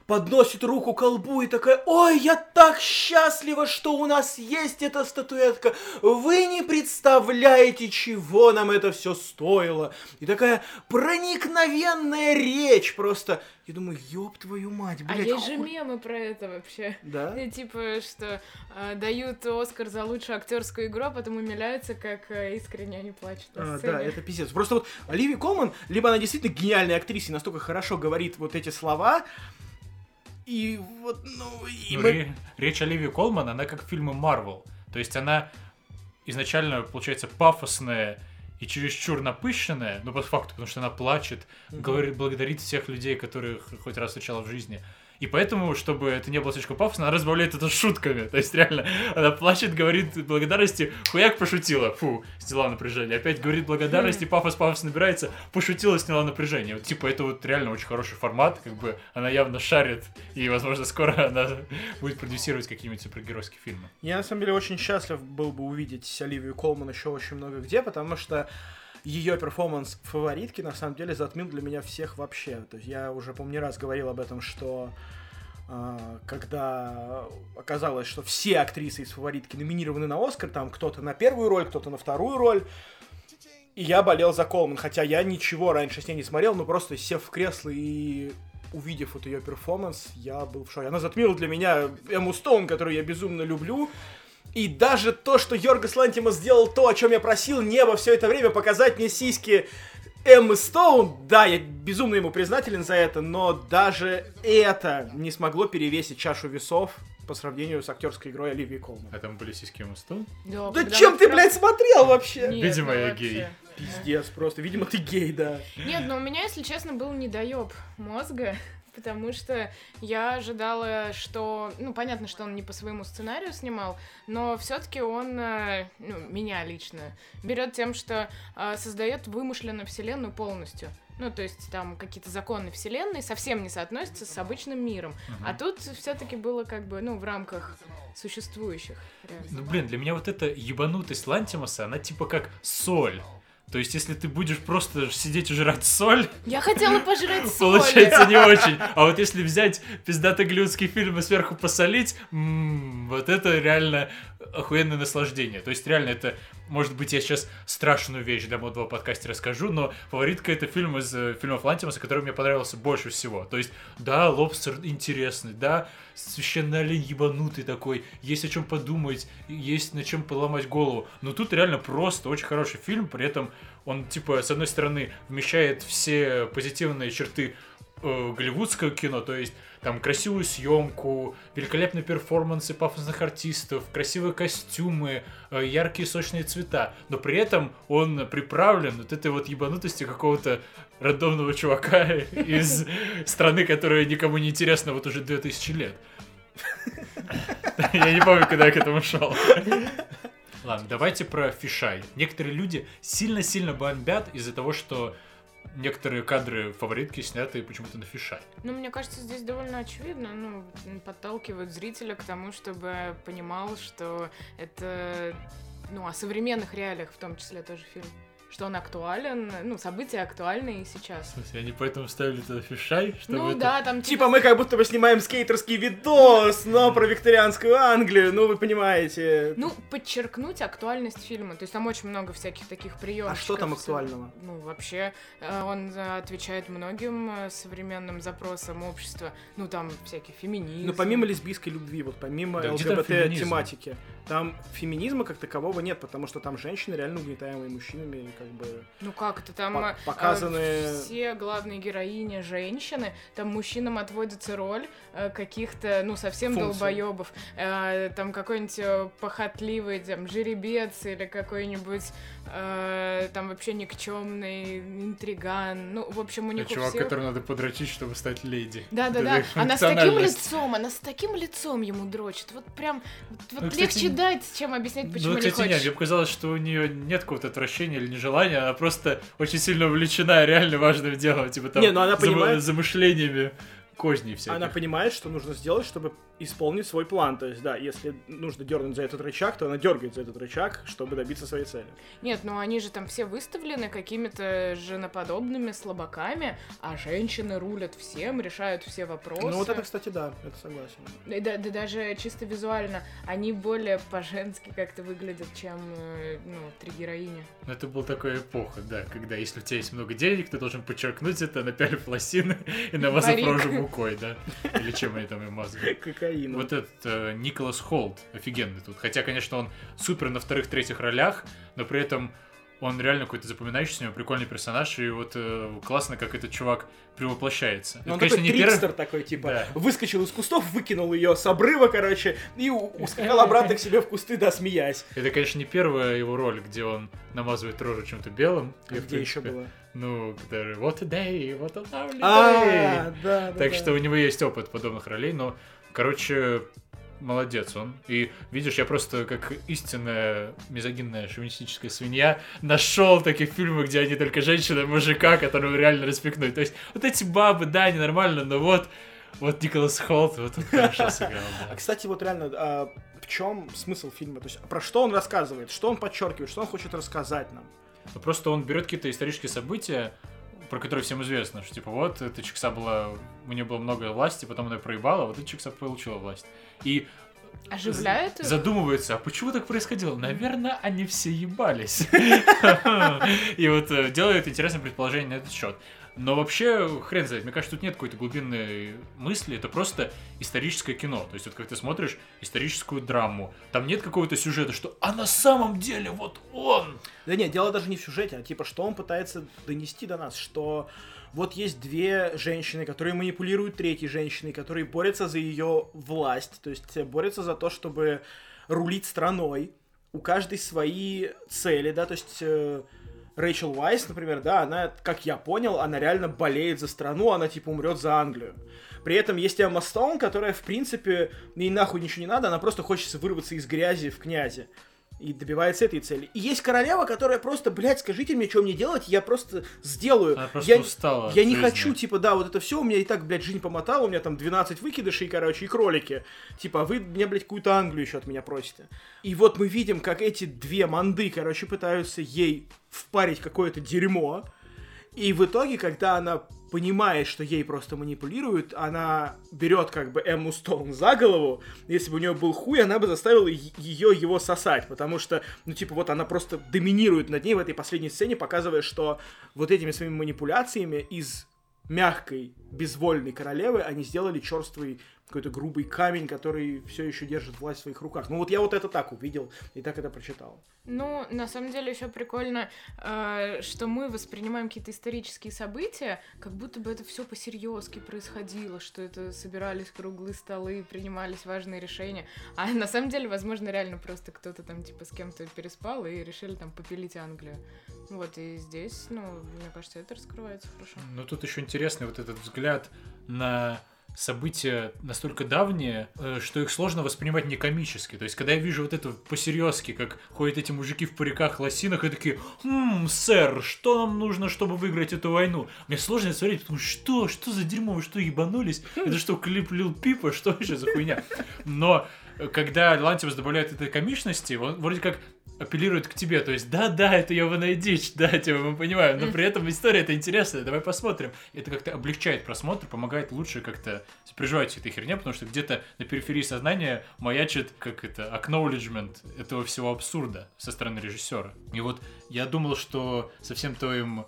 Speaker 1: подносит руку к колбу и такая, ой, я так счастлива, что у нас есть эта статуэтка, вы не представляете, чего нам это все стоило. И такая проникновенная речь просто. Я думаю, ёб твою мать,
Speaker 2: А
Speaker 1: блядь.
Speaker 2: есть же
Speaker 1: хуй-
Speaker 2: мемы про это вообще.
Speaker 1: Да?
Speaker 2: Ну, Типа, что э, дают Оскар за лучшую актерскую игру, а потом умиляются, как э, искренне они плачут
Speaker 1: А, да, это пиздец. Просто вот Оливия Колман, либо она действительно гениальная актриса и настолько хорошо говорит вот эти слова, и вот, ну, и
Speaker 3: Ну,
Speaker 1: мы-
Speaker 3: ре- Речь Оливии Колман, она как фильмы Марвел. То есть она изначально, получается, пафосная и чересчур напыщенная, ну, по факту, потому что она плачет, говорит, благодарит всех людей, которых хоть раз встречала в жизни. И поэтому, чтобы это не было слишком пафосно, она разбавляет это шутками. То есть, реально, она плачет, говорит благодарности, хуяк пошутила, фу, сняла напряжение. Опять говорит благодарности, пафос, пафос набирается, пошутила, сняла напряжение. Вот, типа, это вот реально очень хороший формат, как бы она явно шарит, и, возможно, скоро она будет продюсировать какие-нибудь супергеройские фильмы.
Speaker 1: Я на самом деле очень счастлив был бы увидеть Оливию Колман еще очень много где, потому что ее перформанс фаворитки на самом деле затмил для меня всех вообще. То есть я уже, помню, не раз говорил об этом, что а, когда оказалось, что все актрисы из фаворитки номинированы на Оскар, там кто-то на первую роль, кто-то на вторую роль, и я болел за Колман, хотя я ничего раньше с ней не смотрел, но просто сев в кресло и увидев вот ее перформанс, я был в шоке. Она затмила для меня Эмму Стоун, которую я безумно люблю. И даже то, что Йоргас Лантима сделал то, о чем я просил небо все это время показать мне сиськи Эммы Стоун, да, я безумно ему признателен за это, но даже это не смогло перевесить чашу весов по сравнению с актерской игрой Оливии Колман.
Speaker 3: А там были сиськи Эммы Стоун?
Speaker 2: Да,
Speaker 1: Да чем ты,
Speaker 2: прям-
Speaker 1: блядь, смотрел вообще?
Speaker 2: Нет,
Speaker 3: Видимо,
Speaker 2: ну
Speaker 3: я
Speaker 2: вообще.
Speaker 3: гей.
Speaker 1: Пиздец просто, видимо, ты гей, да.
Speaker 2: Нет, но у меня, если честно, был недоеб мозга, потому что я ожидала, что... Ну, понятно, что он не по своему сценарию снимал, но все-таки он, э, ну, меня лично, берет тем, что э, создает вымышленную вселенную полностью. Ну, то есть там какие-то законы вселенной совсем не соотносятся с обычным миром. А тут все-таки было как бы, ну, в рамках существующих. реально.
Speaker 3: Ну, блин, для меня вот эта ебанутость Лантимуса, она типа как соль. То есть, если ты будешь просто сидеть и жрать соль,
Speaker 2: Я хотела пожрать соль.
Speaker 3: получается не очень. А вот если взять пиздатый голливудский фильм и сверху посолить, вот это реально охуенное наслаждение. То есть, реально, это, может быть, я сейчас страшную вещь для модного подкаста расскажу, но фаворитка это фильм из э, фильмов Лантимуса, который мне понравился больше всего. То есть, да, Лобстер интересный, да, священный олень ебанутый такой, есть о чем подумать, есть на чем поломать голову. Но тут реально просто очень хороший фильм, при этом он, типа, с одной стороны, вмещает все позитивные черты э, голливудского кино, то есть там красивую съемку, великолепные перформансы пафосных артистов, красивые костюмы, э, яркие сочные цвета, но при этом он приправлен вот этой вот ебанутостью какого-то рандомного чувака из страны, которая никому не интересна вот уже 2000 лет. Я не помню, когда я к этому шел. Ладно, давайте про фишай. Некоторые люди сильно-сильно бомбят из-за того, что некоторые кадры фаворитки сняты почему-то на фишай.
Speaker 2: Ну, мне кажется, здесь довольно очевидно, ну, подталкивают зрителя к тому, чтобы понимал, что это, ну, о современных реалиях в том числе тоже фильм. Что он актуален, ну, события актуальны и
Speaker 3: В
Speaker 2: сейчас.
Speaker 3: смысле, они поэтому ставили туда фишай, чтобы
Speaker 2: ну
Speaker 3: это-
Speaker 2: да, там
Speaker 1: Типа мы как будто бы снимаем скейтерский видос, но про викторианскую Англию, ну вы понимаете.
Speaker 2: Ну, подчеркнуть актуальность фильма. То есть там очень много всяких таких приемов.
Speaker 1: А что там актуального?
Speaker 2: Ну, вообще, э, он э, отвечает многим э, современным запросам общества. Ну, там всякие феминизм.
Speaker 1: Ну помимо лесбийской любви, вот помимо
Speaker 3: Да где там
Speaker 1: феминизма как такового нет, потому что там женщины реально угнетаемые мужчинами, как бы...
Speaker 2: Ну как это там
Speaker 1: По-
Speaker 2: э,
Speaker 1: показаны-
Speaker 2: э, все главные героини женщины, там мужчинам отводится роль э, каких-то, ну, совсем
Speaker 1: Функций.
Speaker 2: долбоебов. Э, там какой-нибудь э, похотливый там жеребец или какой-нибудь э, там вообще никчемный интриган. Ну, в общем, у них у
Speaker 3: чувак,
Speaker 2: всех...
Speaker 3: которого надо подрочить, чтобы стать леди.
Speaker 2: Да, да, да. Она с таким лицом, она с таким лицом ему дрочит. Вот прям, вот, вот
Speaker 3: Ну, кстати,
Speaker 2: легче дать, чем объяснять, почему
Speaker 3: ну,
Speaker 2: не
Speaker 3: кстати, нет,
Speaker 2: хочешь.
Speaker 3: мне показалось, что у нее нет какого-то отвращения или нежелания, она просто очень сильно увлечена реально важным делом, типа там
Speaker 1: Не, ну она
Speaker 3: зам-
Speaker 1: понимает-
Speaker 3: замышлениями козней всяких.
Speaker 1: Она понимает, что нужно сделать, чтобы исполнить свой план. То есть, да, если нужно дернуть за этот рычаг, то она дергает за этот рычаг, чтобы добиться своей цели.
Speaker 2: Нет, ну они же там все выставлены какими-то женоподобными слабаками, а женщины рулят всем, решают все вопросы.
Speaker 1: Ну вот это, кстати, да, это согласен.
Speaker 2: Да, да- да даже чисто визуально они более по-женски как-то выглядят, чем э, ну, три героини.
Speaker 3: Ну, Это была такая эпоха, да, когда если у тебя есть много денег, ты должен подчеркнуть это, напялив лосины и
Speaker 2: Парик.
Speaker 3: рожу мукой, да? Или чем они там и мазали.
Speaker 1: Кокаин.
Speaker 3: Вот этот э, Николас Холт офигенный тут. Хотя, конечно, он супер на вторых-третьих ролях, но при этом он реально какой-то запоминающийся, у него прикольный персонаж, и вот э, классно, как этот чувак превоплощается.
Speaker 1: Ну,
Speaker 3: Это,
Speaker 1: он
Speaker 3: конечно,
Speaker 1: такой
Speaker 3: не первый...
Speaker 1: такой, типа,
Speaker 3: Да.
Speaker 1: выскочил из кустов, выкинул ее с обрыва, короче, и ускакал обратно к себе в кусты, да, смеясь.
Speaker 3: Это, конечно, не первая его роль, где он намазывает рожу чем-то белым. И, в
Speaker 1: Где еще было?
Speaker 3: Ну, когда what a day, what a lovely day.
Speaker 1: А, да, да.
Speaker 3: Так
Speaker 1: да.
Speaker 3: что у него есть опыт подобных ролей, но, короче, молодец он. И видишь, я просто как истинная мизогинная шовинистическая свинья нашел таких фильмов, где они только женщина и мужика, которого реально респектуют. То есть вот эти бабы, да, они нормально, но вот вот Николас Холт, вот он хорошо сыграл,
Speaker 1: А, кстати, вот реально, а, в чем смысл фильма? То есть, про что он рассказывает, что он подчеркивает, что он хочет рассказать нам?
Speaker 3: Ну, Просто он берет какие-то исторические события, про которые всем известно, что типа вот эта чикса была, у нее было много власти, потом она проебала, вот эта чикса получила власть. И
Speaker 2: Оживляет их?
Speaker 3: задумывается, а почему так происходило? Наверное, они все ебались. И вот э, делает интересное предположение на этот счет. Но вообще, хрен знает, мне кажется, тут нет какой-то глубинной мысли, это просто историческое кино. То есть вот как ты смотришь историческую драму, там нет какого-то сюжета, что «а на самом деле вот он!»
Speaker 1: Да нет, дело даже не в сюжете, а типа, что он пытается донести до нас, что вот есть две женщины, которые манипулируют третьей женщиной, которые борются за ее власть, то есть борются за то, чтобы рулить страной. У каждой свои цели, да, то есть э, Рэйчел Уайс, например, да, она, как я понял, она реально болеет за страну, она типа умрет за Англию. При этом есть Эмма Стоун, которая, в принципе, ей нахуй ничего не надо, она просто хочется вырваться из грязи в князи. И добивается этой цели. И есть королева, которая просто, блядь, скажите мне, что мне делать, я просто сделаю.
Speaker 3: Она просто
Speaker 1: я,
Speaker 3: устала
Speaker 1: Я не
Speaker 3: жизни.
Speaker 1: хочу, типа, да, вот это все, у меня и так, блядь, жизнь помотала, у меня там 12 выкидышей, короче, и кролики. Типа, а вы мне, блядь, какую-то Англию еще от меня просите. И вот мы видим, как эти две манды, короче, пытаются ей впарить какое-то дерьмо. И в итоге, когда она понимает, что ей просто манипулируют, она берет как бы Эмму Стоун за голову. Если бы у нее был хуй, она бы заставила ее его сосать, потому что, ну, типа, вот она просто доминирует над ней в этой последней сцене, показывая, что вот этими своими манипуляциями из мягкой, безвольной королевы они сделали черствый какой-то грубый камень, который все еще держит власть в своих руках. Ну вот я вот это так увидел и так это прочитал.
Speaker 2: Ну, на самом деле еще прикольно, э, что мы воспринимаем какие-то исторические события, как будто бы это все по-серьезки происходило, что это собирались круглые столы, принимались важные решения. А на самом деле, возможно, реально просто кто-то там типа с кем-то переспал и решили там попилить Англию. Вот, и здесь, ну, мне кажется, это раскрывается хорошо.
Speaker 3: Но тут еще интересный вот этот взгляд на события настолько давние, э, что их сложно воспринимать не комически. То есть, когда я вижу вот это по-серьезки, как ходят эти мужики в париках, лосинах, и такие, «Хм, сэр, что нам нужно, чтобы выиграть эту войну?» Мне сложно это смотреть, потому что, что за дерьмо, вы что, ебанулись? Это что, клип Лил Пипа? Что вообще за хуйня? Но э, когда Лантимус добавляет этой комичности, он вроде как апеллирует к тебе, то есть, да-да, это ебаная дичь, да, типа, мы понимаем, но при этом история это интересная, давай посмотрим. Это как-то облегчает просмотр, помогает лучше как-то сопереживать этой херне, потому что где-то на периферии сознания маячит, как это, acknowledgement этого всего абсурда со стороны режиссера. И вот я думал, что со всем твоим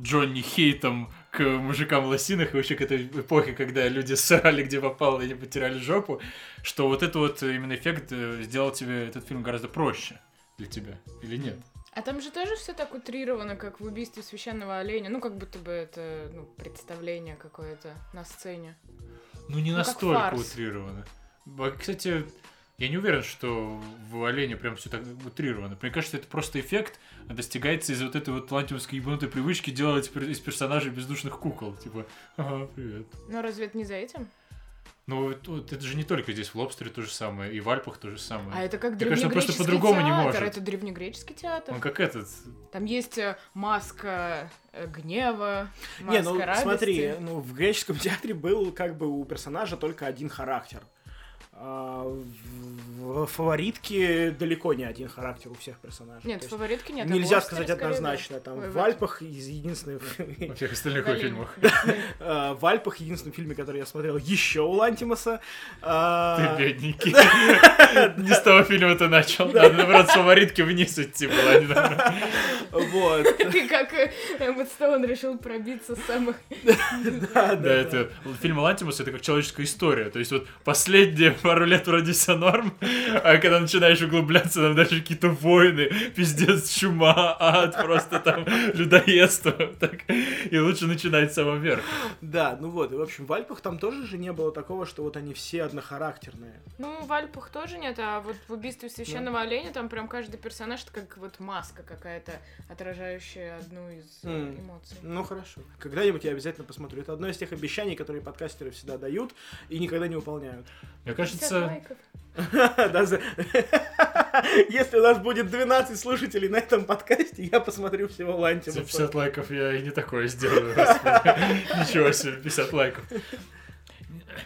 Speaker 3: Джонни Хейтом к к мужикам в лосинах и вообще к этой эпохе, когда люди срали, где попало, и не потеряли жопу, что вот этот вот именно эффект э, сделал тебе этот фильм гораздо проще для тебя, или нет?
Speaker 2: А там же тоже все так утрировано, как в убийстве священного оленя. Ну, как будто бы это ну, представление какое-то на сцене.
Speaker 3: Ну, не
Speaker 2: Ну,
Speaker 3: настолько утрировано. Кстати, я не уверен, что в Олене прям все так утрировано. Мне кажется, это просто эффект достигается из вот этой вот лантимовской ебанутой привычки делать из персонажей бездушных кукол. Типа, ага, привет.
Speaker 2: Но разве это не за этим?
Speaker 3: Ну, это же не только здесь, в Лобстере то же самое, и в Альпах то же самое.
Speaker 2: А это как
Speaker 3: Мне кажется, он просто
Speaker 2: древнегреческий
Speaker 3: по-другому не может.
Speaker 2: Это древнегреческий театр.
Speaker 3: Он как этот.
Speaker 2: Там есть э, маска э, гнева, маска
Speaker 1: Не, ну
Speaker 2: радости.
Speaker 1: смотри, ну в греческом театре был как бы у персонажа только один характер. А в, в фаворитке далеко не один характер у всех персонажей.
Speaker 2: Нет,
Speaker 1: То есть
Speaker 2: фаворитки нет. а
Speaker 1: Нельзя сказать однозначно. Там
Speaker 2: Ой,
Speaker 1: в. Альпах из единственного
Speaker 3: Во всех остальных фильмах.
Speaker 1: А, в Альпах единственном фильме, который я смотрел еще у Лантимаса.
Speaker 3: Ты бедненький. Не с того фильма ты начал. Надо, наоборот, с фаворитки вниз идти было.
Speaker 1: Вот.
Speaker 2: Ты как э, Эмма Стоун решил пробиться с самых...
Speaker 1: Да,
Speaker 3: Да, это фильм Лантимус это как человеческая история. То есть вот последние пару лет вроде все норм, а когда начинаешь углубляться, там дальше какие-то войны, пиздец, чума, ад, просто там людоедство. Так. И лучше начинать с самого верха.
Speaker 1: Да, ну вот, и в общем, в Альпах там тоже же не было такого, что вот они все однохарактерные.
Speaker 2: Ну, в Альпах тоже нет, а вот в убийстве священного оленя там прям каждый персонаж это как вот маска какая-то, отражающая одну из
Speaker 1: М.
Speaker 2: эмоций.
Speaker 1: Ну хорошо. Когда-нибудь я обязательно посмотрю. Это одно из тех обещаний, которые подкастеры всегда дают и никогда не выполняют.
Speaker 3: Мне
Speaker 2: 50
Speaker 3: кажется,
Speaker 1: за- Если у нас будет 12 слушателей на этом подкасте, я посмотрю всего
Speaker 3: за
Speaker 1: Лантимуса.
Speaker 3: 50 лайков я и не такое сделаю. Ничего себе, 50 лайков.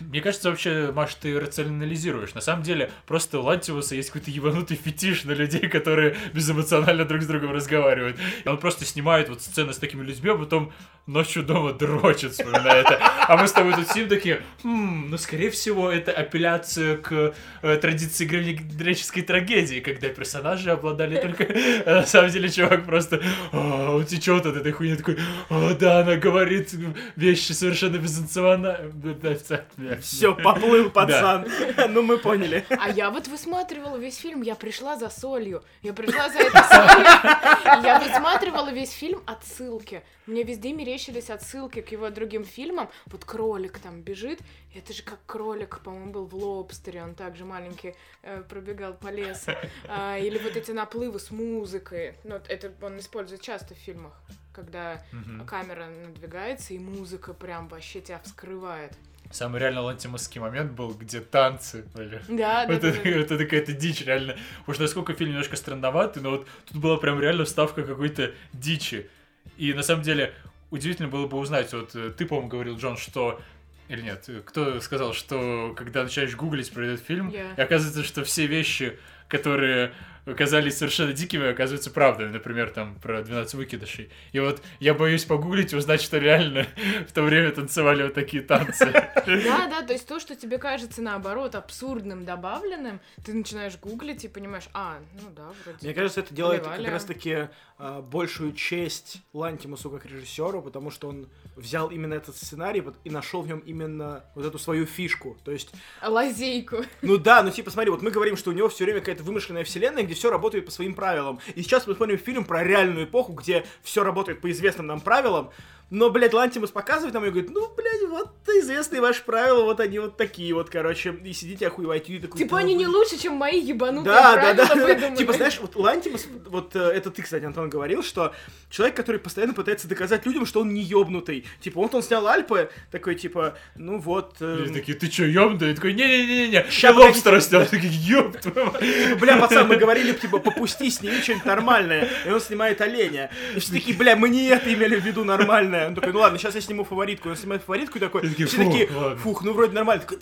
Speaker 3: Мне кажется, вообще, Маш, ты рационализируешь. На самом деле, просто у Лантиуса есть какой-то ебанутый фетиш на людей, которые безэмоционально друг с другом разговаривают. И он просто снимает вот сцены с такими людьми, а потом ночью дома дрочит, вспоминая это. А мы с тобой тут сидим такие, «Хм, ну, скорее всего, это апелляция к э, традиции греческой трагедии, когда персонажи обладали только... а на самом деле, чувак просто «А, он течет от этой хуйни, такой, «А, да, она говорит вещи совершенно безэмоционально.
Speaker 1: Все, поплыл пацан. Ну, мы поняли.
Speaker 2: А я вот высматривала весь фильм, я пришла за солью. Я пришла за этой солью. Я высматривала весь фильм отсылки. Мне везде мерещились отсылки к его другим фильмам. Вот кролик там бежит. Это же как кролик, по-моему, был в Лобстере. Он также маленький э, пробегал по лесу. А, или вот эти наплывы с музыкой. Ну, вот это он использует часто в фильмах. Когда
Speaker 3: Мгм.
Speaker 2: камера надвигается, и музыка прям вообще тебя вскрывает.
Speaker 3: Самый реально лантимовский момент был, где танцы были.
Speaker 2: Да, да,
Speaker 3: Это,
Speaker 2: да. да.
Speaker 3: это какая-то дичь, реально. Уж насколько фильм немножко странноватый, но вот тут была прям реально вставка какой-то дичи. И на самом деле удивительно было бы узнать, вот э, ты, по-моему, говорил, Джон, что... Или нет, э, кто сказал, что когда начинаешь гуглить про этот фильм,
Speaker 2: Я.
Speaker 3: и оказывается, что все вещи, которые казались совершенно дикими, оказываются правдами. Например, там про 12 выкидышей. И вот я боюсь погуглить и узнать, что реально в то время танцевали вот такие танцы.
Speaker 2: Да, да, то есть то, что тебе кажется наоборот абсурдным, добавленным, ты начинаешь гуглить и понимаешь, а, ну да, вроде.
Speaker 1: Мне кажется, это делает как раз-таки а, большую честь Лантимусу как режиссеру, потому что он взял именно этот сценарий и нашел в нем именно вот эту свою фишку. То есть,
Speaker 2: лазейку.
Speaker 1: ну да, ну типа смотри, вот мы говорим, что у него все время какая-то вымышленная вселенная, где все работает по своим правилам. И сейчас мы смотрим фильм про реальную эпоху, где все работает по известным нам правилам. Но, блядь, Лантимус показывает нам и говорит, ну, блядь, вот известные ваши правила, вот они вот такие вот, короче, и сидите охуеваете. И такой,
Speaker 2: Типа
Speaker 1: «Да,
Speaker 2: они не
Speaker 1: блин».
Speaker 2: лучше, чем мои ебанутые
Speaker 1: Да, да,
Speaker 2: правила
Speaker 1: да, да.
Speaker 2: выдуманные.
Speaker 1: Типа, знаешь, вот Лантимус, вот э, это ты, кстати, Антон, говорил, что человек, который постоянно пытается доказать людям, что он не ёбнутый. Типа, вот он снял Альпы, такой, типа, ну вот... э,
Speaker 3: Люди такие, ты чё, ёбнутый? Я такой, не-не-не-не,
Speaker 1: Ща,
Speaker 3: я лобстера снял. Такие, ёб твою мать».
Speaker 1: типа, бля, пацан, мы говорили, типа, попусти, сними что-нибудь нормальное. И он снимает оленя. И все такие, бля, мы не это имели в виду нормальное. Он такой, ну ладно, сейчас я сниму фаворитку. Он снимает фаворитку и такой,
Speaker 3: И
Speaker 1: все
Speaker 3: «Фу,
Speaker 1: такие,
Speaker 3: ладно».
Speaker 1: фух, ну вроде нормально. Такой,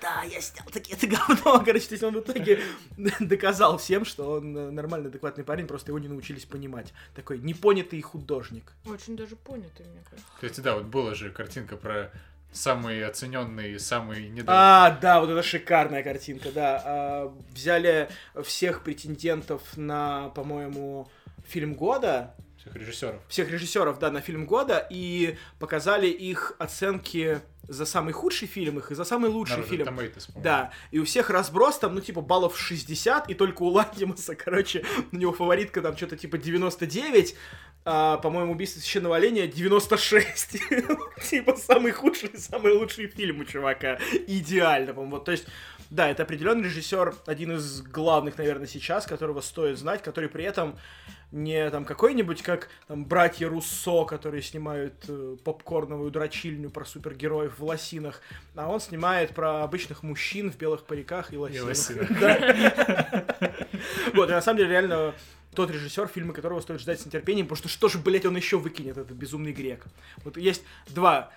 Speaker 1: да, я снял такие, это говно. Короче, то есть он в итоге доказал всем, что он э, нормальный, адекватный парень, просто его не научились понимать. Такой непонятый художник.
Speaker 2: Очень даже понятый, мне кажется.
Speaker 3: Кстати, да, вот была же картинка про самый оцененный, самый недо...
Speaker 1: А, да, вот это шикарная картинка, да. А, взяли всех претендентов на, по-моему, фильм года.
Speaker 3: Всех режиссеров.
Speaker 1: всех режиссеров, да, на фильм года, и показали их оценки за самый худший фильм их и за самый лучший
Speaker 3: На
Speaker 1: фильм.
Speaker 3: Tomatoes.
Speaker 1: Да, и у всех разброс там, ну, типа, баллов 60, и только у Лантимуса, короче, у него фаворитка там что-то типа 99, а, по-моему, «Убийство священного оленя» 96. Типа, самый худший, самый лучший фильм у чувака. Идеально, по-моему. Вот, То есть, да, это определенный режиссер, один из главных, наверное, сейчас, которого стоит знать, который при этом не там какой-нибудь, как там братья Руссо, которые снимают э, попкорновую дрочильню про супергероев в лосинах, а он снимает про обычных мужчин в белых париках и лосинах. Вот, и на самом деле реально тот режиссер, фильмы которого стоит ждать с нетерпением, потому что что же, блядь, он еще выкинет, этот безумный грек. Вот есть два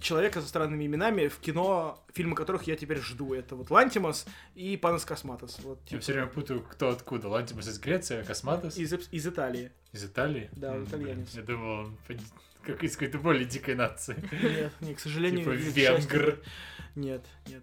Speaker 1: человека со странными именами в кино, фильмы которых я теперь жду. Это вот Лантимос и Панас Косматос. Вот,
Speaker 3: Я
Speaker 1: типа,
Speaker 3: все время путаю, кто откуда. Лантимус из Греции, а Косматос
Speaker 1: из, из Италии.
Speaker 3: из Италии.
Speaker 1: Да, он итальянец.
Speaker 3: блин, Я думал, он по- как из какой-то более дикой нации.
Speaker 1: Нет, не, к сожалению,
Speaker 3: Типа венгр.
Speaker 1: Нет, нет.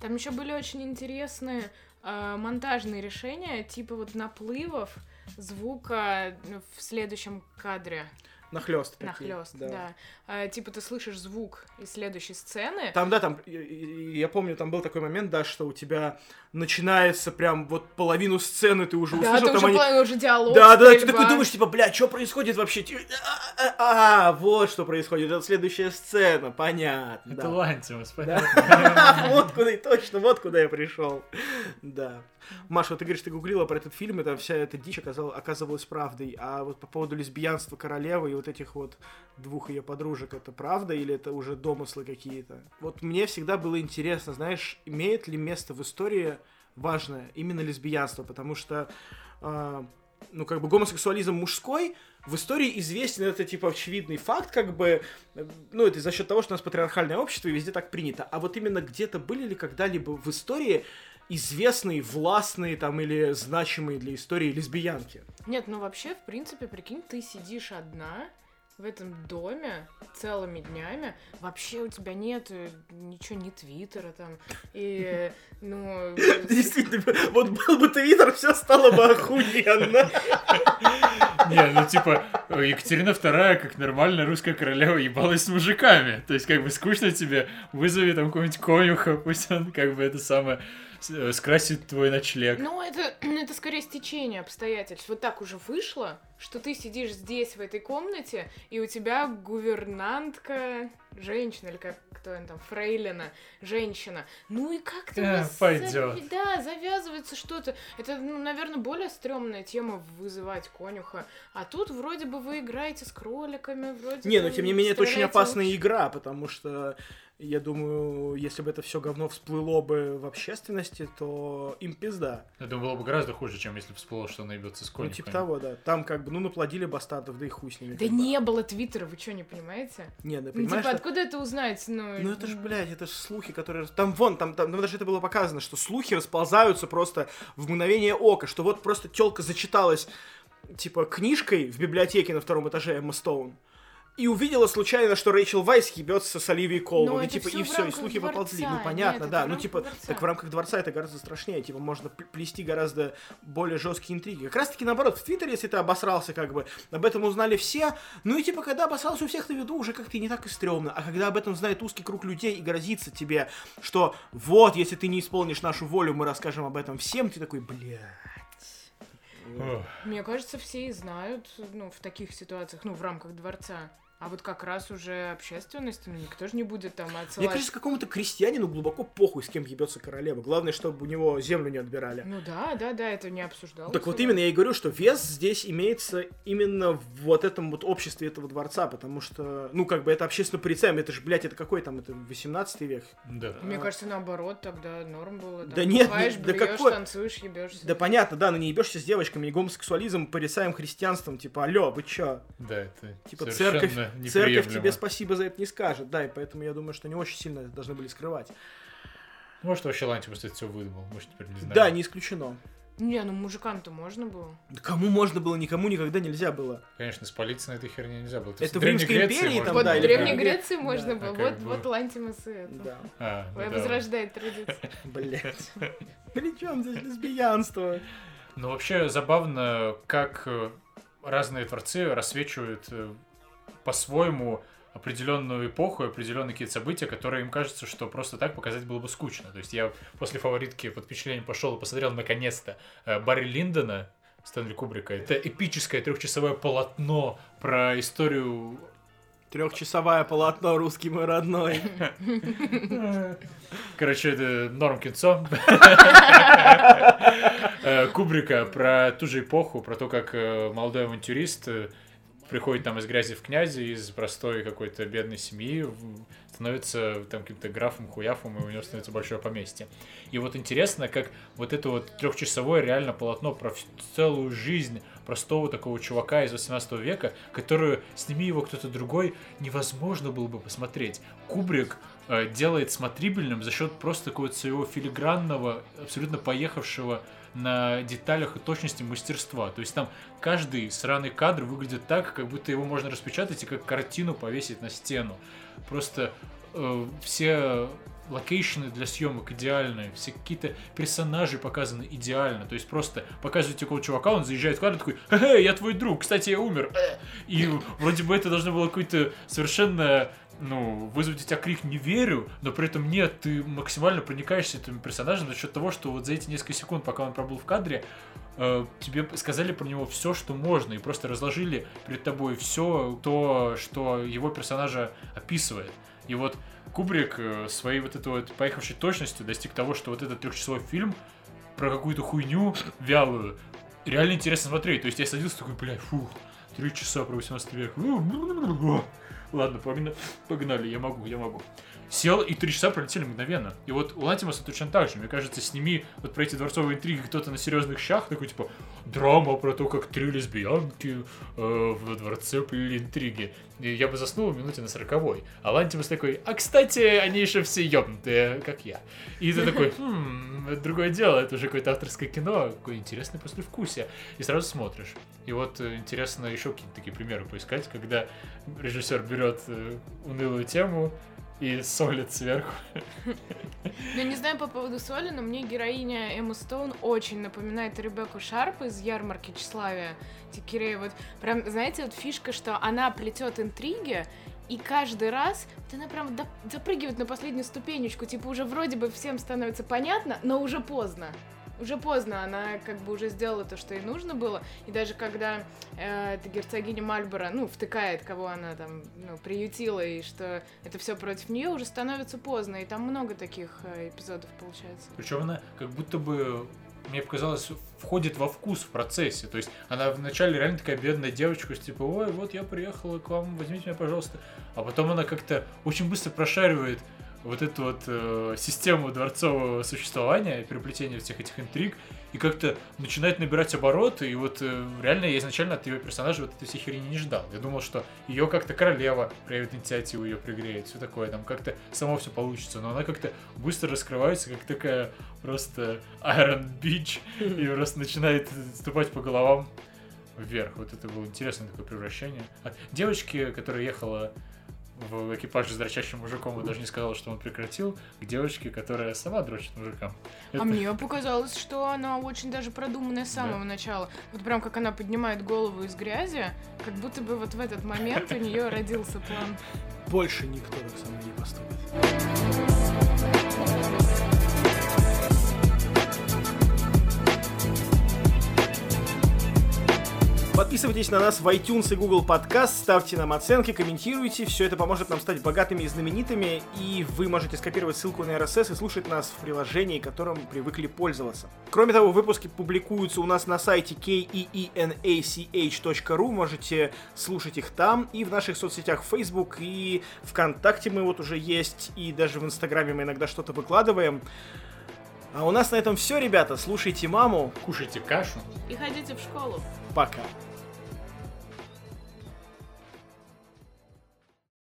Speaker 2: Там еще были очень интересные э, монтажные решения, типа вот наплывов звука в следующем кадре.
Speaker 1: Нахлест.
Speaker 2: Нахлест, да. Э, типа ты слышишь звук из следующей сцены.
Speaker 1: Там, да, там, я помню, там был такой момент, да, что у тебя начинается прям вот половину сцены ты уже
Speaker 2: Да,
Speaker 1: услышал,
Speaker 2: ты
Speaker 1: там
Speaker 2: уже,
Speaker 1: они...
Speaker 2: уже диалог.
Speaker 1: Да, да, ты такой думаешь, типа, бля, что происходит вообще? Ти- А, а, а, вот что происходит, это следующая сцена, понятно.
Speaker 3: Это
Speaker 1: да.
Speaker 3: Лантимус,
Speaker 1: Да.
Speaker 3: понятно.
Speaker 1: Вот куда, и точно, вот куда я пришел. Да. Маша, вот ты говоришь, ты гуглила про этот фильм, и там вся эта дичь оказал- оказывалась правдой. А вот по поводу лесбиянства королевы и вот этих вот двух ее подружек, это правда или это уже домыслы какие-то? Вот мне всегда было интересно, знаешь, имеет ли место в истории важное именно лесбиянство, потому что а, ну, как бы гомосексуализм мужской в истории известен, это, типа, очевидный факт, как бы, э, ну, это за счет того, что у нас патриархальное общество, и везде так принято. А вот именно где-то были ли когда-либо в истории известные, властные, там, или значимые для истории лесбиянки?
Speaker 2: Нет, ну вообще, в принципе, прикинь, ты сидишь одна в этом доме целыми днями, вообще у тебя нет э, ничего, ни твиттера там, и, ну...
Speaker 1: Действительно, вот был бы твиттер, все стало бы охуенно.
Speaker 3: Не, ну типа, Екатерина II, как нормальная русская королева, ебалась с мужиками. То есть, как бы скучно тебе, вызови там какого-нибудь конюха, пусть он как бы это самое скрасит твой ночлег.
Speaker 2: Ну, это, это скорее стечение обстоятельств. Вот так уже вышло, что ты сидишь здесь, в этой комнате, и у тебя гувернантка, женщина, или как кто он там, фрейлина, женщина. Ну и как-то... у
Speaker 3: Э,
Speaker 2: вас зави- Да, завязывается что-то. Это, ну, наверное, более стрёмная тема вызывать конюха. А тут вроде бы вы играете с кроликами, вроде
Speaker 1: Не, но
Speaker 2: бы
Speaker 1: тем не менее, это очень опасная
Speaker 2: луч-
Speaker 1: игра, потому что я думаю, если бы это все говно всплыло бы в общественности, то им пизда.
Speaker 3: Я думаю, было бы гораздо хуже, чем если бы всплыло, что она ебется с
Speaker 1: Ну,
Speaker 3: конюхами.
Speaker 1: типа того, да. Там как бы, ну, наплодили бастардов, да и хуй с ними.
Speaker 2: Да
Speaker 1: бы.
Speaker 2: не было твиттера, вы что, не понимаете?
Speaker 1: Не, ну,
Speaker 2: Ну,
Speaker 1: понимаешь,
Speaker 2: типа,
Speaker 1: что-
Speaker 2: откуда это узнать? Ну,
Speaker 1: Ну это ж, блядь, это ж слухи, которые... Там вон, там, там, ну, даже это было показано, что слухи расползаются просто в мгновение ока, что вот просто телка зачиталась, типа, книжкой в библиотеке на втором этаже Эмма Стоун, и увидела случайно, что Рэйчел Вайс ебется с Оливией Колман,
Speaker 2: Но
Speaker 1: и типа,
Speaker 2: всё
Speaker 1: и все, и слухи
Speaker 2: дворца.
Speaker 1: поползли. Ну
Speaker 2: Нет,
Speaker 1: понятно,
Speaker 2: это
Speaker 1: да. Ну типа,
Speaker 2: дворца.
Speaker 1: так в рамках дворца это гораздо страшнее, типа, можно плести гораздо более жесткие интриги. Как раз таки наоборот, в Твиттере, если ты обосрался, как бы, об этом узнали все, ну и типа, когда обосрался у всех на виду, уже как-то не так и стрёмно. А когда об этом знает узкий круг людей и грозится тебе, что вот, если ты не исполнишь нашу волю, мы расскажем об этом всем, ты такой, бля.
Speaker 2: Мне кажется, все и знают, ну, в таких ситуациях, ну, в рамках дворца. А вот как раз уже общественность, ну, никто же не будет там
Speaker 1: Мне
Speaker 2: отсылать.
Speaker 1: кажется, какому-то крестьянину глубоко похуй, с кем ебется королева. Главное, чтобы у него землю не отбирали.
Speaker 2: Ну да, да, да, это не обсуждалось.
Speaker 1: Так вот именно я и говорю, что вес здесь имеется именно в вот этом вот обществе этого дворца, потому что, ну, как бы это общественно порицаемое, это же, блядь, это какой там, это 18 век?
Speaker 3: Да.
Speaker 2: Мне кажется, наоборот, тогда норм было. там
Speaker 1: Да нет, ну, да
Speaker 2: блюёшь,
Speaker 1: какой-
Speaker 2: танцуешь, ебешься.
Speaker 1: Да понятно, да, но не ебешься с девочками, и гомосексуализм порицаем христианством, типа, алло, вы чё?
Speaker 3: Да, это
Speaker 1: Типа,
Speaker 3: совершенно
Speaker 1: церковь, церковь тебе спасибо за это не скажет, да, и поэтому я думаю, что не очень сильно должны были скрывать.
Speaker 3: Может, вообще Лантимус это все выдумал, может, теперь не знаю.
Speaker 1: Да, не исключено.
Speaker 2: Не, ну мужикам-то можно было.
Speaker 1: Да кому можно было, никому никогда нельзя было.
Speaker 3: Конечно, спалиться на этой херне нельзя было. То
Speaker 1: Это в
Speaker 3: Древней Греции
Speaker 1: империи там,
Speaker 2: вот
Speaker 1: да,
Speaker 2: в Древней
Speaker 1: да.
Speaker 2: Греции можно
Speaker 1: Да,
Speaker 2: было.
Speaker 3: а
Speaker 2: Вот,
Speaker 3: бы-
Speaker 2: вот Лантимус и это.
Speaker 1: Да.
Speaker 3: А, ну да.
Speaker 2: Возрождает традицию.
Speaker 1: Блять. При чем здесь лесбиянство?
Speaker 3: Ну, вообще забавно, как э, разные творцы рассвечивают э, по-своему определенную эпоху, определенные какие-то события, которые им кажется, что просто так показать было бы скучно. То есть я после фаворитки под впечатлением пошел и посмотрел наконец-то э, Барри Линдона, Стэнли Кубрика. Это эпическое трехчасовое полотно про историю
Speaker 1: Трехчасовое полотно русский мой родной.
Speaker 3: Короче, это норм кинцо. Э, Кубрика про ту же эпоху, про то, как э, молодой авантюрист приходит там из грязи в князи, из простой какой-то бедной семьи, становится там каким-то графом, хуяфом, и у него становится большое поместье. И вот интересно, как вот это вот трехчасовое реально полотно про целую жизнь простого такого чувака из 18 века, которую, сними его кто-то другой, невозможно было бы посмотреть. Кубрик делает смотрибельным за счет просто такого своего филигранного, абсолютно поехавшего на деталях и точности мастерства. То есть там каждый сраный кадр выглядит так, как будто его можно распечатать и как картину повесить на стену. Просто э, все location ы для съемок идеальные, все какие-то персонажи показаны идеально. То есть просто показывают такого чувака, он заезжает в кадр такой, хе я твой друг, кстати, я умер. И вроде бы это должно было какой-то совершенно ну, вызвать у тебя крик «не верю», но при этом нет, ты максимально проникаешься этим персонажем за счет того, что вот за эти несколько секунд, пока он пробыл в кадре, э, тебе сказали про него все, что можно, и просто разложили перед тобой все то, что его персонажа описывает. И вот Кубрик э, своей вот этой вот поехавшей точностью достиг того, что вот этот трехчасовой фильм про какую-то хуйню вялую реально интересно смотреть. То есть я садился такой, блядь, фух, три часа про 18 век. Ладно, погнали, я могу, я могу сел, и три часа пролетели мгновенно. И вот у Лантимаса точно так же. Мне кажется, сними вот про эти дворцовые интриги кто-то на серьезных щах, такой типа драма про то, как три лесбиянки э, в дворце плели интриги. И я бы заснул в минуте на сороковой. А Лантимас такой, а кстати, они еще все ёбнутые, как я. И ты такой, хм, это другое дело, это уже какое-то авторское кино, какое интересное послевкусие. И сразу смотришь. И вот э, интересно еще какие-то такие примеры поискать, когда режиссер берет э, унылую тему, и солит сверху.
Speaker 2: Ну, не знаю по поводу соли, но мне героиня Эмма Стоун очень напоминает Ребекку Шарп из ярмарки тщеславия Тикерей. Вот прям, знаете, вот фишка, что она плетет интриги, и каждый раз вот она прям запрыгивает на последнюю ступенечку, типа уже вроде бы всем становится понятно, но уже поздно уже поздно, она как бы уже сделала то, что ей нужно было, и даже когда э, эта герцогиня Мальборо, ну, втыкает, кого она там, ну, приютила, и что это все против нее, уже становится поздно, и там много таких э, эпизодов получается.
Speaker 3: Причем она как будто бы мне показалось, входит во вкус в процессе. То есть она вначале реально такая бедная девочка, типа, ой, вот я приехала к вам, возьмите меня, пожалуйста. А потом она как-то очень быстро прошаривает вот эту вот э, систему дворцового существования, переплетения всех этих интриг, и как-то начинает набирать обороты, и вот э, реально я изначально от ее персонажа вот этой всей херни не ждал. Я думал, что ее как-то королева проявит инициативу, ее пригреет, все такое, там как-то само все получится, но она как-то быстро раскрывается, как такая просто Iron Beach, и просто начинает ступать по головам вверх. Вот это было интересное такое превращение. От девочки, которая ехала в экипаже с дрочащим мужиком и даже не сказал, что он прекратил, к девочке, которая сама дрочит мужикам.
Speaker 2: А Это... А мне показалось, что она очень даже продуманная с самого да. начала. Вот прям как она поднимает голову из грязи, как будто бы вот в этот момент у нее родился план.
Speaker 1: Больше никто так со мной не поступит. Подписывайтесь на нас в iTunes и Google Podcast, ставьте нам оценки, комментируйте. Все это поможет нам стать богатыми и знаменитыми. И вы можете скопировать ссылку на RSS и слушать нас в приложении, которым привыкли пользоваться. Кроме того, выпуски публикуются у нас на сайте keenach.ru. Можете слушать их там и в наших соцсетях Facebook и ВКонтакте мы вот уже есть. И даже в Инстаграме мы иногда что-то выкладываем. А у нас на этом все, ребята. Слушайте маму.
Speaker 3: Кушайте кашу.
Speaker 2: И ходите в школу.
Speaker 1: Пока.